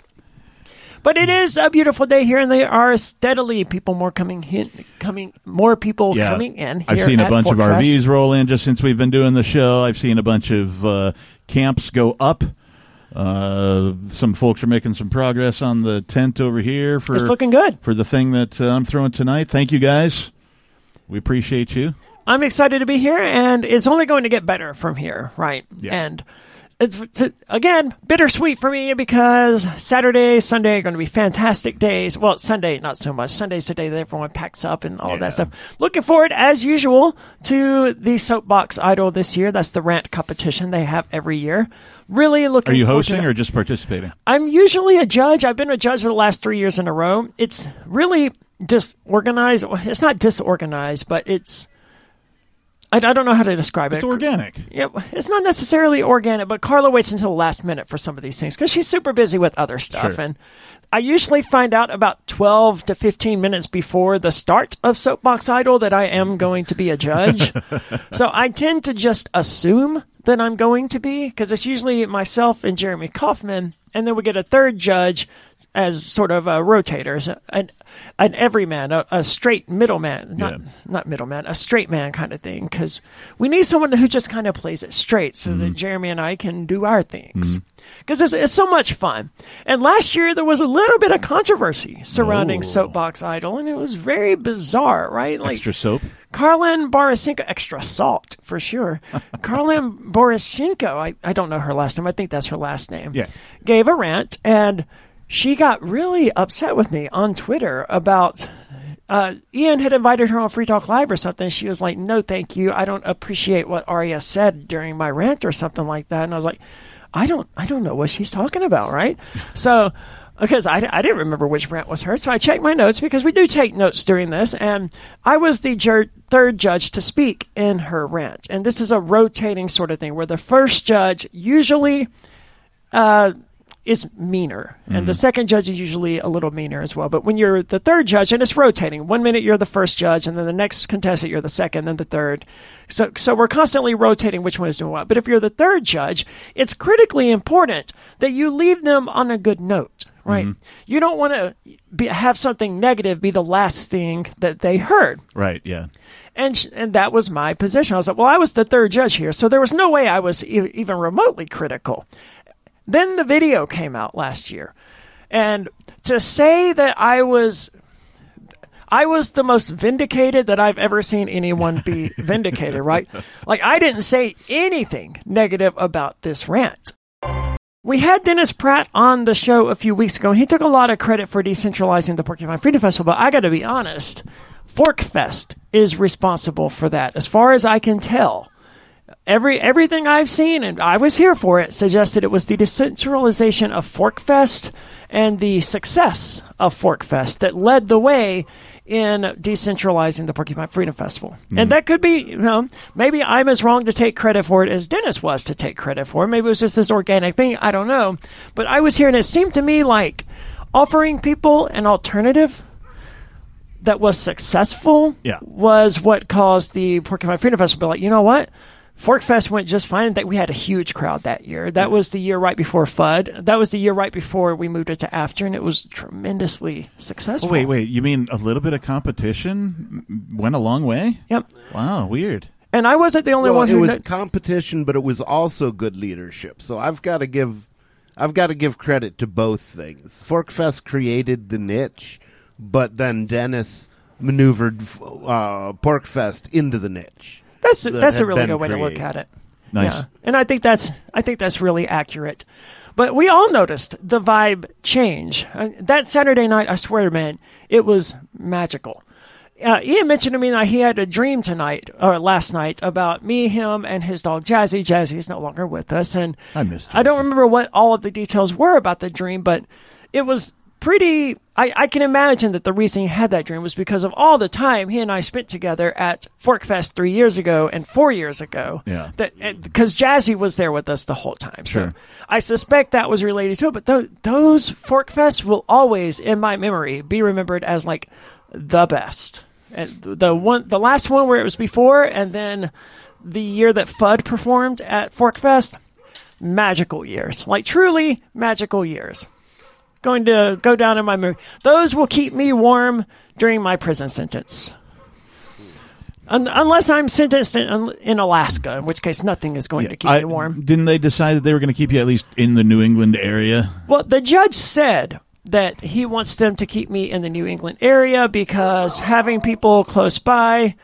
B: But it is a beautiful day here, and there are steadily people more coming in, coming more people coming in. Here
C: I've seen a bunch
B: Fort
C: of. RVs roll in just since we've been doing the show. I've seen a bunch of uh, camps go up. Uh, some folks are making some progress on the tent over here for
B: It's looking good.
C: for the thing that uh, I'm throwing tonight. Thank you guys. We appreciate you.
B: I'm excited to be here, and it's only going to get better from here, right?
C: Yeah.
B: And it's, it's again bittersweet for me because Saturday, Sunday are going to be fantastic days. Well, Sunday not so much. Sunday's the day that everyone packs up and all
C: Yeah.
B: that stuff. Looking forward, as usual, to the soapbox idol this year. That's the rant competition they have every year. Really looking.
C: Are you hosting or just participating?
B: I'm usually a judge. I've been a judge for the last three years in a row. It's really disorganized. It's not disorganized, but it's. I, I don't know how to describe
C: It's
B: it.
C: It's organic.
B: Yeah, it's not necessarily organic, but Carla waits until the last minute for some of these things because she's super busy with other stuff.
C: Sure.
B: And I usually find out about 12 to 15 minutes before the start of Soapbox Idol that I am going to be a judge. so I tend to just assume that I'm going to be because it's usually myself and Jeremy Kauffman. And then we get a third judge as sort of a rotator, as a- an, an everyman, a, a straight middleman, not
C: Yeah.
B: not middleman, a straight man kind of thing. Because we need someone who just kind of plays it straight, so that mm-hmm. Jeremy and I can do our things. Mm-hmm. Because it's, it's so much fun. And last year there was a little bit of controversy surrounding
C: Oh.
B: Soapbox Idol, and it was very bizarre, right? Like
C: Extra soap.
B: Karlin Borisenko, extra salt for sure. Karlin Borisenko, I, I don't know her last name. I think that's her last name.
C: Yeah.
B: Gave a rant and she got really upset with me on Twitter about uh, Ian had invited her on Free Talk Live or something. She was like, no, thank you. I don't appreciate what Aria said during my rant or something like that. And I was like, I don't, I don't know what she's talking about, right? So, because I, I didn't remember which rant was hers. So I checked my notes because we do take notes during this. And I was the jur- third judge to speak in her rant. And this is a rotating sort of thing where the first judge usually uh, is meaner, and the mm-hmm. second judge is usually a little meaner as well. But when you're the third judge, and it's rotating, one minute you're the first judge, and then the next contestant you're the second, then the third. So, so we're constantly rotating which one is doing what. But if you're the third judge, it's critically important that you leave them on a good note, right? Mm-hmm. You don't want to have something negative be the last thing that they heard.
C: Right. Yeah.
B: And sh- and that was my position. I was like, well, I was the third judge here, so there was no way I was e- even remotely critical. Then the video came out last year, and to say that I was. I was the most vindicated that I've ever seen anyone be vindicated, right? Like, I didn't say anything negative about this rant. We had Dennis Pratt on the show a few weeks ago. and He took a lot of credit for decentralizing the Porcupine Freedom Festival, but I got to be honest, Forkfest is responsible for that, as far as I can tell. Every everything I've seen, and I was here for it, suggested it was the decentralization of Forkfest and the success of Forkfest that led the way in decentralizing the Porcupine Freedom Festival. And mm-hmm. that could be, you know, maybe I'm as wrong to take credit for it as Dennis was to take credit for it. Maybe it was just this organic thing. I don't know. But I was here, and it seemed to me like offering people an alternative that was successful
C: Yeah.
B: was what caused the Porcupine Freedom Festival to be like, you know what? Forkfest went just fine. That we had a huge crowd that year. That was the year right before FUD. That was the year right before we moved it to After, and it was tremendously successful.
C: Oh, wait, wait. You mean a little bit of competition went a long way?
B: Yep.
C: Wow. Weird.
B: And I wasn't the only
E: well,
B: one
E: it was
B: kno-
E: competition, but it was also good leadership. So I've got to give, I've got to give credit to both things. Forkfest created the niche, but then Dennis maneuvered uh, Porcfest into the niche.
B: That's
E: that
B: that's a really good way to look at it.
C: Nice.
B: Yeah, and I think that's I think that's really accurate. But we all noticed the vibe change Uh, that Saturday night. I swear, man, it was magical. Uh, Ian mentioned to me that he had a dream tonight or last night about me, him, and his dog Jazzy. Jazzy is no longer with us, and
C: I missed
B: I don't remember what all of the details were about the dream, but it was pretty. I, I can imagine that the reason he had that dream was because of all the time he and I spent together at Forkfest three years ago and four years ago.
C: Yeah.
B: That eh, because Jazzy was there with us the whole time.
C: Sure.
B: So I suspect that was related to it. But th- those Forkfests will always, in my memory, be remembered as like the best. And the one, the last one where it was before, and then the year that Fudd performed at Forkfest, magical years, like truly magical years. Going to go down in my memory. Those will keep me warm during my prison sentence. Un- unless I'm sentenced in, in Alaska, in which case nothing is going to keep
C: I-
B: me warm.
C: Didn't they decide that they were going to keep you at least in the New England area?
B: Well, the judge said that he wants them to keep me in the New England area because having people close by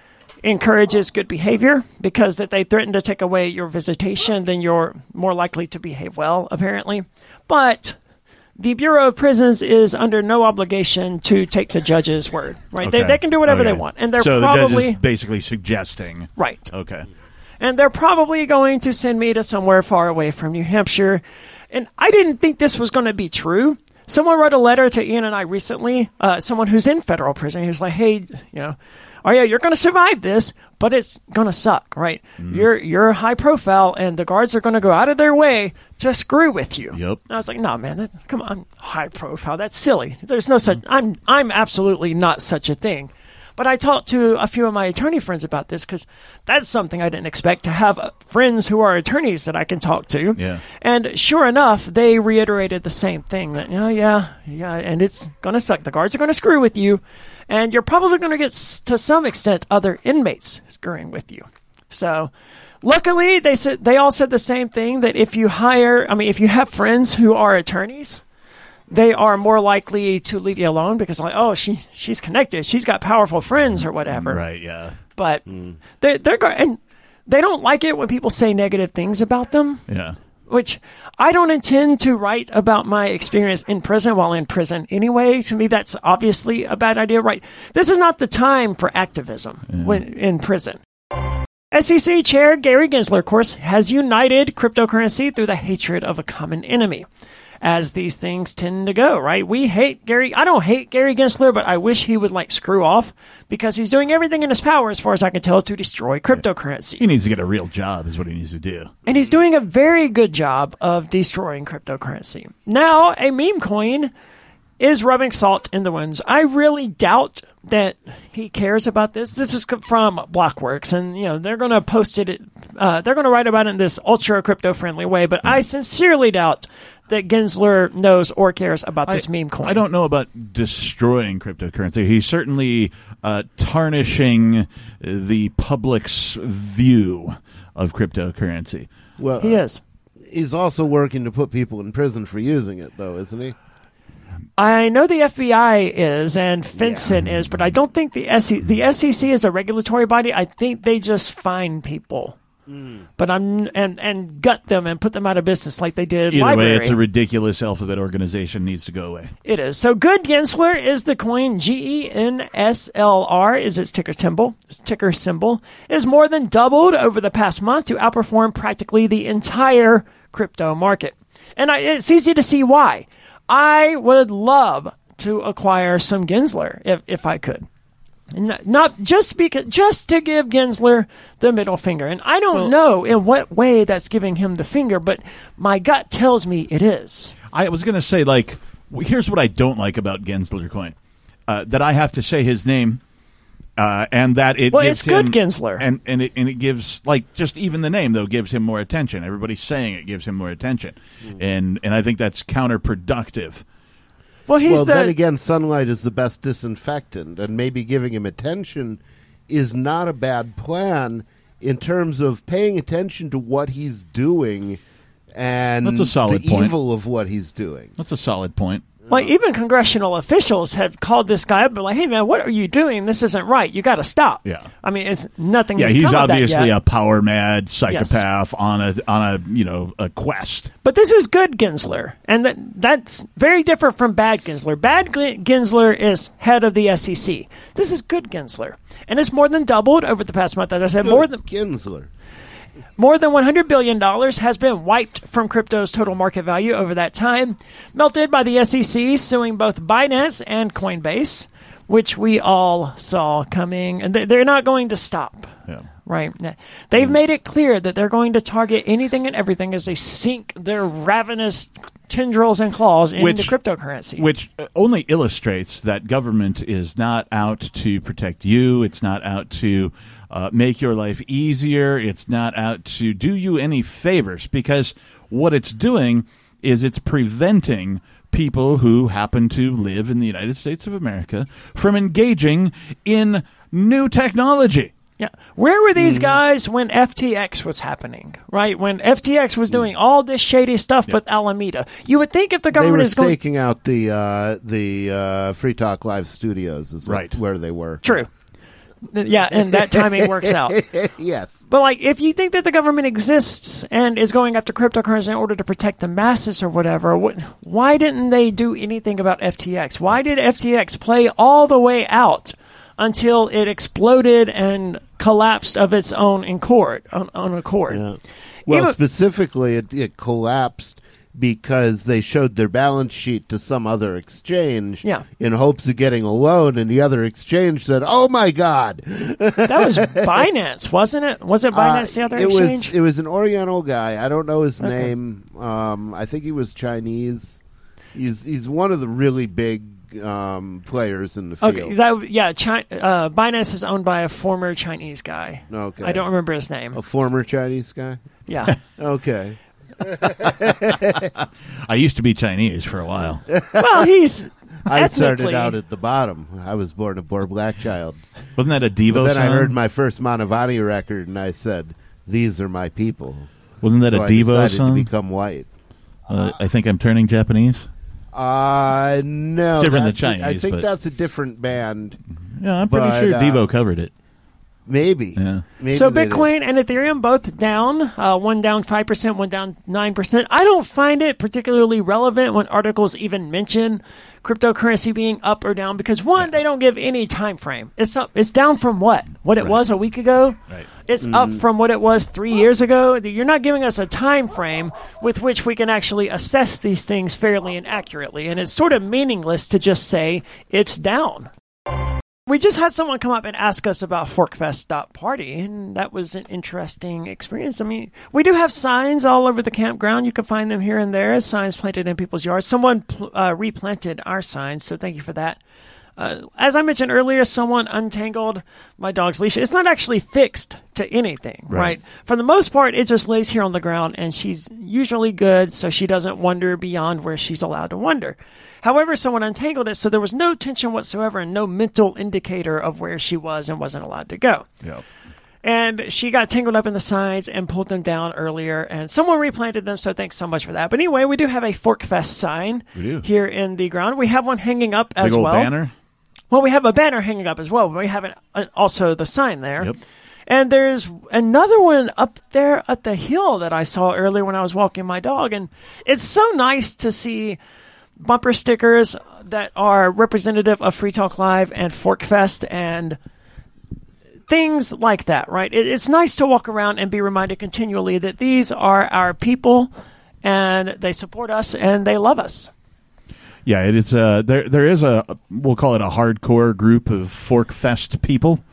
B: encourages good behavior because that they threaten to take away your visitation then you're more likely to behave well apparently but the bureau of prisons is under no obligation to take the judge's word right they,
C: Okay.
B: they can do whatever they want and they're
C: so
B: probably
C: the judge is basically suggesting.
B: right
C: Okay.
B: and they're probably going to send me to somewhere far away from New Hampshire. And I didn't think this was going to be true. someone wrote a letter to Ian and I recently. Uh, someone who's in federal prison. He was like, "Hey, you know, oh yeah, you're going to survive this, but it's to suck, right? Mm-hmm. You're you're high profile, and the guards are to go out of their way to screw with you."
C: Yep.
B: I was like, "No, man, that, come on, high profile. That's silly. There's no such. Mm-hmm. I'm I'm absolutely not such a thing." But I talked to a few of my attorney friends about this because that's something I didn't expect to have uh, friends who are attorneys that I can talk to.
C: Yeah.
B: And sure enough, they reiterated the same thing that, oh, yeah, yeah, and it's going to suck. The guards are going to screw with you, and you're probably going to get, to some extent, other inmates screwing with you. So, luckily, they said they all said the same thing that if you hire, I mean, if you have friends who are attorneys, they are more likely to leave you alone because, like, oh, she she's connected, she's got powerful friends or whatever
C: Right. Yeah.
B: but hmm. they're they're go- and they don't like it when people say negative things about them.
C: Yeah.
B: Which I don't intend to write about my experience in prison while in prison anyway. To me, that's obviously a bad idea. Right? This is not the time for activism when in prison. SEC Chair Gary Gensler, of course, has united cryptocurrency through the hatred of a common enemy. As these things tend to go, right? We hate Gary. I don't hate Gary Gensler, but I wish he would like screw off because he's doing everything in his power, as far as I can tell, to destroy cryptocurrency.
C: He needs to get a real job, is what he needs to do.
B: And he's doing a very good job of destroying cryptocurrency. Now, a meme coin is rubbing salt in the wounds. I really doubt that he cares about this. This is from Blockworks, and you know they're going to post it. Uh, they're going to write about it in this ultra crypto friendly way. But I sincerely doubt that Gensler knows or cares about this meme coin.
C: I don't know about destroying cryptocurrency. He's certainly uh, tarnishing the public's view of cryptocurrency.
E: Well,
B: He is.
E: he's also working to put people in prison for using it, though, isn't he?
B: I know the FBI is and FinCEN is, but I don't think the SEC, the SEC is a regulatory body. I think they just fine people. Mm. But I'm and and gut them and put them out of business like they did.
C: Either
B: LBRY.
C: way, it's a ridiculous alphabet organization needs to go away.
B: It is. So good Gensler is the coin. G E N S L R is its ticker symbol. Its ticker symbol is more than doubled over the past month to outperform practically the entire crypto market. And I, it's easy to see why. I would love to acquire some Gensler if, if I could. And not- not just because, just to give Gensler the middle finger. And I don't know in what way that's giving him the finger, but my gut tells me it is.
C: I was going to say, like, here's what I don't like about Gensler coin: uh, that I have to say his name, uh, and that it
B: Well,
C: gives
B: it's good,
C: him,
B: Gensler.
C: and and it, and it gives like just even the name though gives him more attention. Everybody's saying it gives him more attention, and and I think that's counterproductive.
B: Well, he's
E: well,
B: the
E: then again, sunlight is the best disinfectant, and maybe giving him attention is not a bad plan in terms of paying attention to what he's doing and
C: That's a solid
E: the
C: point.
E: evil of what he's doing.
C: That's a solid point.
B: Like even congressional officials have called this guy up and like, "Hey man, what are you doing? This isn't right. You got to stop."
C: Yeah.
B: I mean, it's nothing.
C: Yeah,
B: has
C: he's
B: come of that
C: obviously
B: yet.
C: a power mad psychopath on a on a you know a quest.
B: But this is good Gensler, and that, that's very different from bad Gensler. Bad Gl- Gensler is head of the SEC. This is good Gensler, and it's more than doubled over the past month. As I said, more than
E: Ginsler.
B: More than $100 billion has been wiped from crypto's total market value over that time, melted by the SEC suing both Binance and Coinbase, which we all saw coming. And they- they're not going to stop.
C: Yeah.
B: Right. They've made it clear that they're going to target anything and everything as they sink their ravenous tendrils and claws into
C: Which-
B: cryptocurrency.
C: Which uh, only illustrates that government is not out to protect you. It's not out to uh, make your life easier. It's not out to do you any favors because what it's doing is it's preventing people who happen to live in the United States of America from engaging in new technology.
B: Yeah. Where were
C: Mm-hmm.
B: these guys when FTX was happening? Right? When FTX was doing all this shady stuff with Alameda. You would think if the
E: They
B: government
E: were
B: is going
E: staking out the uh, the uh, Free Talk Live studios, is
C: Right.
E: where they were.
B: True. Yeah, and that timing works out.
E: yes.
B: But like if you think that the government exists and is going after cryptocurrency in order to protect the masses or whatever, what, why didn't they do anything about FTX? Why did FTX play all the way out until it exploded and collapsed of its own accord? On, on accord.
E: Yeah. Well,
B: Even-
E: specifically, it, it collapsed because they showed their balance sheet to some other exchange
B: Yeah.
E: in hopes of getting a loan, and the other exchange said, "Oh my God,
B: That was Binance, wasn't it? Was it Binance the
E: Uh,
B: other
E: it
B: exchange?
E: was it was an Oriental guy. I don't know his
B: Okay.
E: name. Um, I think he was Chinese. He's he's one of the really big um, players in the field.
B: okay, that yeah. Chi- uh, Binance is owned by a former Chinese guy.
E: Okay.
B: I don't remember his name.
E: a former Chinese guy.
B: Yeah.
E: Okay,
C: I used to be Chinese for a while.
B: well, he's
E: I started
B: Ethnically-
E: out at the bottom. I was born a poor black child.
C: Wasn't that a Devo
E: But then
C: song?
E: I heard my first Mantovani record, and I said, "These are my people."
C: Wasn't that
E: so
C: a
E: I
C: Devo
E: decided
C: song?
E: to become white.
C: uh, I think I'm turning Japanese.
E: Uh no,
C: It's different than
E: that's a- I
C: Chinese,
E: think
C: but-
E: that's a different band.
C: Yeah, I'm pretty
E: But,
C: sure
E: uh,
C: Devo covered it.
E: Maybe.
C: Yeah.
E: Maybe
B: so. Bitcoin and Ethereum both down. Uh, one down five percent, one down nine percent. I don't find it particularly relevant when articles even mention cryptocurrency being up or down because one, they don't give any time frame. It's up. It's down from what? What it
C: Right.
B: was a week ago.
C: Right.
B: It's up from what it was three years ago. You're not giving us a time frame with which we can actually assess these things fairly and accurately, and it's sort of meaningless to just say it's down. We just had someone come up and ask us about ForkFest.party, and that was an interesting experience. I mean, we do have signs all over the campground. You can find them here and there, signs planted in people's yards. Someone uh, replanted our signs, so thank you for that. Uh, as I mentioned earlier, someone untangled my dog's leash. It's not actually fixed to anything, right.
C: Right.
B: For the most part, it just lays here on the ground, and she's usually good, so she doesn't wander beyond where she's allowed to wander. However, someone untangled it, so there was no tension whatsoever and no mental indicator of where she was and wasn't allowed to go.
C: Yeah.
B: And she got tangled up in the sides and pulled them down earlier, and someone replanted them, so thanks so much for that. But anyway, we do have a Forkfest sign here in the ground. We have one hanging up as
C: Big old
B: well.
C: banner.
B: Well, we have a banner hanging up as well. but We have an, uh, also the sign there.
C: Yep.
B: And there's another one up there at the hill that I saw earlier when I was walking my dog. And it's so nice to see bumper stickers that are representative of Free Talk Live and Forkfest and things like that, right? It, it's nice to walk around and be reminded continually that these are our people and they support us and they love us.
C: Yeah, it is. Uh, there, there is a we'll call it a hardcore group of Fork Fest people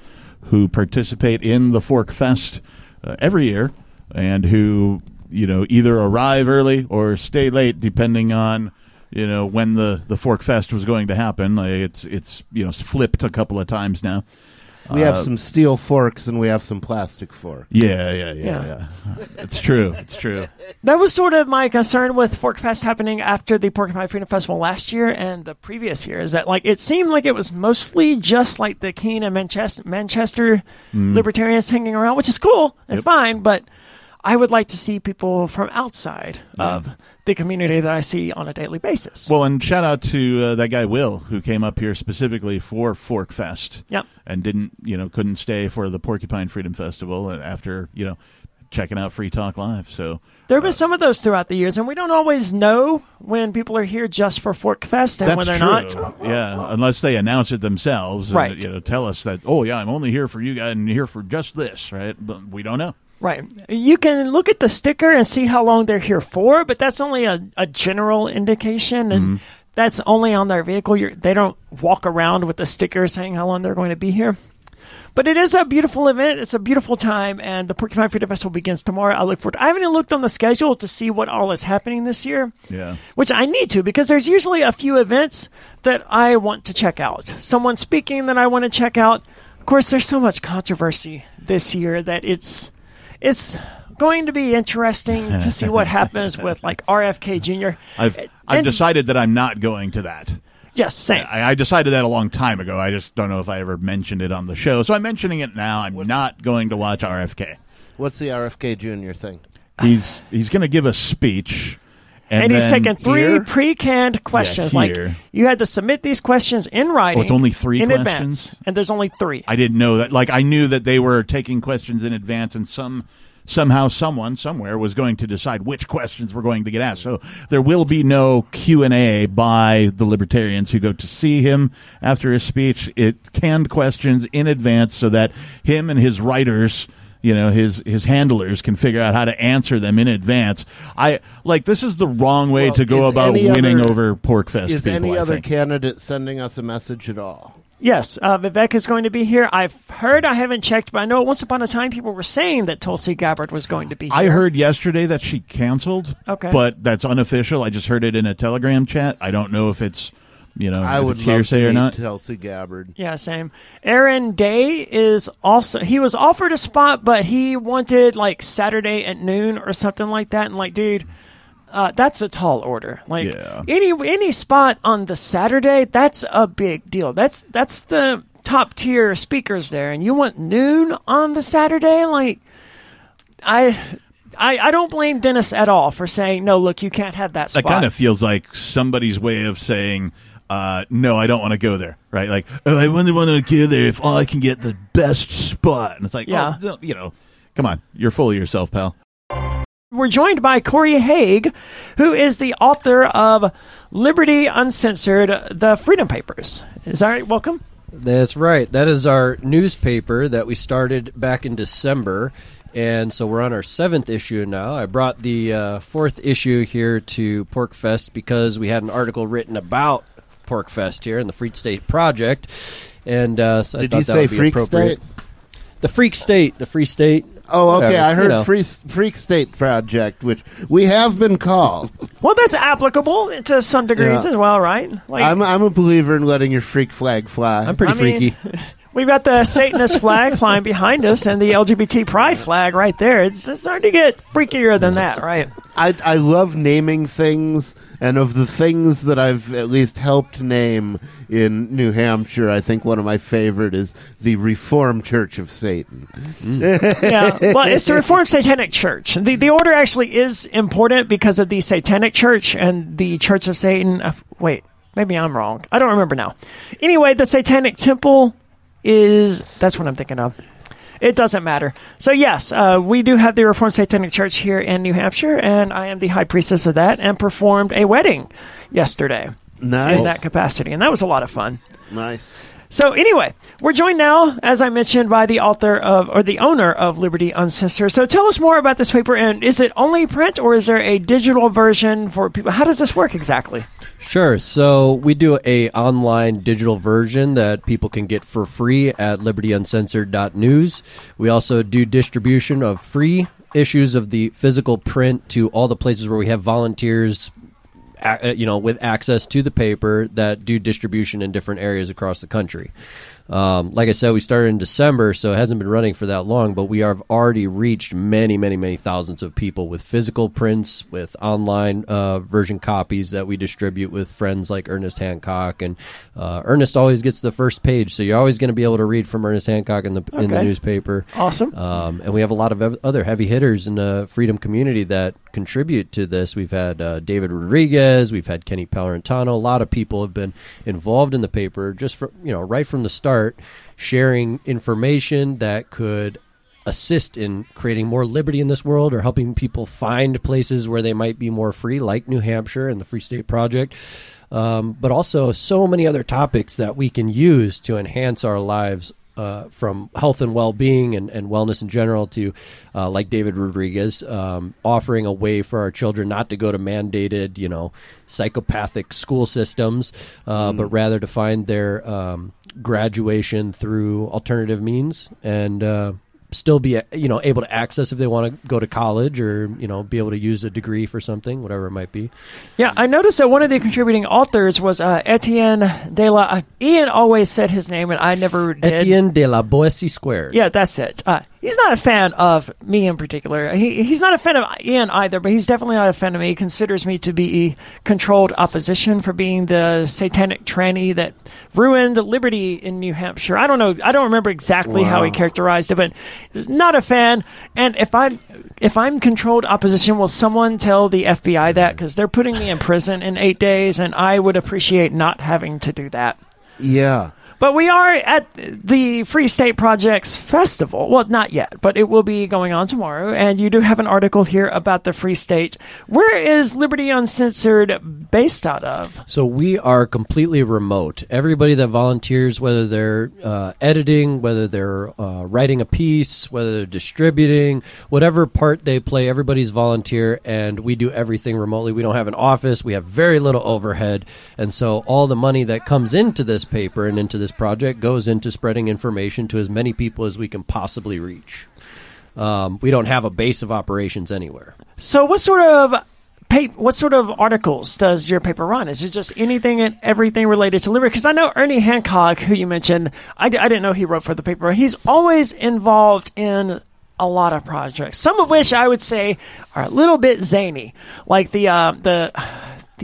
C: who participate in the Fork Fest uh, every year, and who you know either arrive early or stay late, depending on you know when the the Fork Fest was going to happen. It's it's you know flipped a couple of times now.
E: We have uh, some steel forks and we have some plastic forks.
C: Yeah, yeah, yeah,
B: Yeah.
C: yeah. it's true. It's true.
B: That was sort of my concern with Forkfest happening after the Porcupine Pie Freedom Festival last year and the previous year. Is that like it seemed like it was mostly just like the Keene and Manchester, Manchester libertarians hanging around, which is cool and
C: Yep.
B: fine, but I would like to see people from outside of the community that I see on a daily basis.
C: Well, and shout out to uh, that guy Will who came up here specifically for Fork Fest.
B: Yep.
C: And didn't you know couldn't stay for the Porcupine Freedom Festival after you know checking out Free Talk Live. So
B: there have been some of those throughout the years, and we don't always know when people are here just for Forkfest and
C: that's
B: when they're
C: true.
B: not.
C: Yeah, unless they announce it themselves, and,
B: Right.
C: You know, tell us that. Oh yeah, I'm only here for you guys and here for just this, right? But we don't know.
B: Right. You can look at the sticker and see how long they're here for, but that's only a, a general indication, and mm-hmm. that's only on their vehicle. You're, they don't walk around with the sticker saying how long they're going to be here. But it is a beautiful event. It's a beautiful time, and the Porcupine Freedom Festival begins tomorrow. I look forward. I haven't even looked on the schedule to see what all is happening this year
C: Yeah.
B: which I need to because there's usually a few events that I want to check out. Someone speaking that I want to check out. Of course, there's so much controversy this year that it's it's going to be interesting to see what happens with like RFK Jr.
C: I've I've
B: And-
C: decided that I'm not going to that.
B: Yes, same.
C: I, I decided that a long time ago. I just don't know if I ever mentioned it on the show, so I'm mentioning it now. I'm not going to watch RFK.
E: What's the RFK Jr. thing?
C: He's he's going to give a speech, and,
B: And, he's taken three
C: here-
B: pre-canned questions. like you had to submit these questions in writing.
C: Oh, it's only three
B: in
C: questions?
B: advance, and there's only three.
C: I didn't know that. Like I knew that they were taking questions in advance, and some somehow someone somewhere was going to decide which questions were going to get asked. So there will be no Q and A by the libertarians who go to see him after his speech. It canned questions in advance so that him and his writers. You know his his handlers can figure out how to answer them in advance. I like this is the wrong way
E: Well,
C: to go about winning
E: other-
C: over Porcfest
E: Is
C: people.
E: any
C: I
E: other
C: think.
E: candidate sending us a message at all?
B: Yes, uh, Vivek is going to be here. I've heard, I haven't checked, but I know once upon a time people were saying that Tulsi Gabbard was going to be here.
C: I heard yesterday that she canceled.
B: Okay.
C: but that's unofficial. I just heard it in a Telegram chat. I don't know if it's you know
E: I
C: if
E: would
C: it's
E: love
C: hearsay
E: to
C: or not.
E: Tulsi Gabbard.
B: Yeah, same. Aaron Day is also he was offered a spot, but he wanted like Saturday at noon or something like that. And like, dude, uh, that's a tall order. Like
C: Yeah.
B: any any spot on the Saturday, that's a big deal. That's that's the top tier speakers there, and you want noon on the Saturday, like I. I, I don't blame Dennis at all for saying no. Look, you can't have that spot.
C: That kind of feels like somebody's way of saying. Uh, no, I don't want to go there. Right? Like, oh, I wouldn't want to go there if all I can get the best spot. And it's like,
B: Yeah.
C: yeah, you know, come on, you're full of yourself, pal.
B: We're joined by Corey Haag, who is the author of Liberty Uncensored, the Freedom Papers. Is that right? Welcome.
F: That's right. That is our newspaper that we started back in December. And so we're on our seventh issue now. I brought the uh, fourth issue here to Porcfest because we had an article written about Porcfest here in the Freak State Project. And uh, so I
E: Did
F: thought
E: you
F: that
E: say
F: would be
E: Freak
F: appropriate.
E: State?
F: The Freak State. The Free State.
E: Oh, okay.
F: Whatever,
E: I heard
F: you know.
E: Free Freak State Project, which we have been called.
B: Well, that's applicable to some degrees
E: Yeah.
B: as well, right? Like,
E: I'm I'm a believer in letting your freak flag fly.
F: I'm pretty
B: I mean-
F: freaky.
B: we've got the Satanist flag flying behind us and the LGBT pride flag right there. It's, it's hard to get freakier than that, right?
E: I I love naming things, and of the things that I've at least helped name in New Hampshire, I think one of my favorite is the Reformed Church of Satan.
B: yeah. Well, it's the Reformed Satanic Church. The the order actually is important because of the Satanic Church and the Church of Satan. Uh, wait, maybe I'm wrong. I don't remember now. Anyway, the Satanic Temple is that's what I'm thinking of. It doesn't matter. So yes, uh, we do have the Reformed Satanic Church here in New Hampshire, and I am the high priestess of that, and performed a wedding yesterday
E: Nice,
B: in that capacity, and that was a lot of fun.
E: nice.
B: So anyway, we're joined now, as I mentioned, by the author of or the owner of Liberty Uncensored. So tell us more about this paper, and is it only print or is there a digital version for people? How does this work exactly?
F: Sure. So we do a online digital version that people can get for free at libertyuncensored.news. We also do distribution of free issues of the physical print to all the places where we have volunteers uh, you know with access to the paper that do distribution in different areas across the country. Um, like I said, we started in December, so it hasn't been running for that long, but we have already reached many, many, many thousands of people with physical prints, with online uh, version copies that we distribute with friends like Ernest Hancock. And uh, Ernest always gets the first page, so you're always going to be able to read from Ernest Hancock in the in the newspaper.
B: Awesome.
F: Um, and we have a lot of ev- other heavy hitters in the freedom community that contribute to this. We've had uh, David Rodriguez, we've had Kenny Palorentano. A lot of people have been involved in the paper just from you know right from the start, sharing information that could assist in creating more liberty in this world or helping people find places where they might be more free, like New Hampshire and the Free State Project. Um, but also so many other topics that we can use to enhance our lives uh, from health and well-being and, and wellness in general to uh, like david rodriguez um, offering a way for our children not to go to mandated you know psychopathic school systems uh, but rather to find their um, graduation through alternative means. And uh, still be you know able to access if they want to go to college or you know be able to use a degree for something whatever it might be
B: Yeah, I noticed that one of the contributing authors was uh, Etienne de la. Uh, Ian always said his name, and I never did.
F: etienne de la Boétie squared
B: Yeah, that's it. Uh, he's not a fan of me in particular. He, he's not a fan of Ian either, but he's definitely not a fan of me. He considers me to be controlled opposition for being the satanic tranny that ruined liberty in New Hampshire. I don't know. I don't remember exactly how he characterized it, but he's not a fan. And if I if I'm controlled opposition, will someone tell the FBI that because they're putting me in prison in eight days, and I would appreciate not having to do that.
E: Yeah.
B: But we are at the Free State Projects Festival. Well, not yet, but it will be going on tomorrow. And you do have an article here about the Free State. Where is Liberty Uncensored based out of?
F: So we are completely remote. Everybody that volunteers, whether they're uh, editing, whether they're uh, writing a piece, whether they're distributing, whatever part they play, everybody's volunteer, and we do everything remotely. We don't have an office. We have very little overhead, and so all the money that comes into this paper and into this project goes into spreading information to as many people as we can possibly reach. Um, we don't have a base of operations anywhere.
B: So, what sort of pa- what sort of articles does your paper run? Is it just anything and everything related to liberty? Because I know Ernie Hancock, who you mentioned, I, I didn't know he wrote for the paper. He's always involved in a lot of projects, some of which I would say are a little bit zany, like the uh, the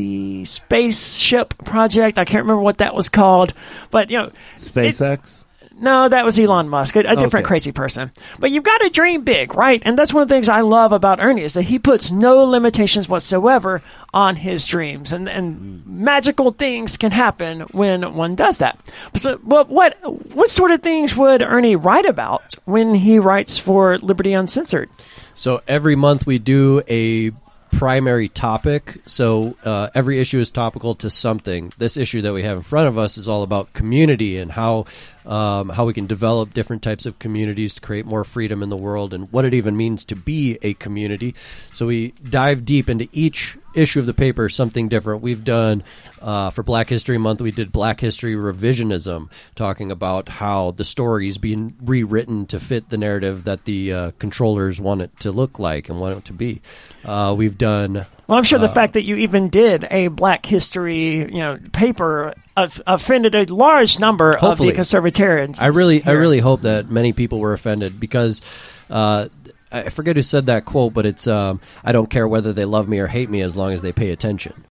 B: the spaceship project. I can't remember what that was called, but you know,
E: SpaceX.
B: no, that was Elon Musk, a, a different
E: Okay.
B: crazy person. But you've got to dream big, right? And that's one of the things I love about Ernie is that he puts no limitations whatsoever on his dreams, and and magical things can happen when one does that. So, well, what what sort of things would Ernie write about when he writes for Liberty Uncensored?
F: So every month we do a primary topic. So uh, every issue is topical to something. This issue that we have in front of us is all about community and how um, how we can develop different types of communities to create more freedom in the world and what it even means to be a community. So we dive deep into each issue of the paper something different. We've done uh, for Black History Month. We did Black History revisionism, talking about how the story is being rewritten to fit the narrative that the uh, controllers want it to look like and want it to be. Uh, we've done
B: Well, I'm sure the fact that you even did a Black History, you know, paper of, offended a large number of the conservatarians.
F: I really, I really hope that many people were offended because uh, I forget who said that quote, but it's um, I don't care whether they love me or hate me as long as they pay attention.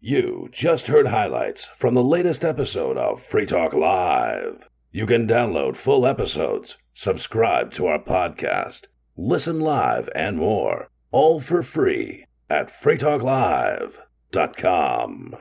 A: You just heard highlights from the latest episode of Free Talk Live. You can download full episodes, subscribe to our podcast, listen live, and more, all for free at freetalklive.com.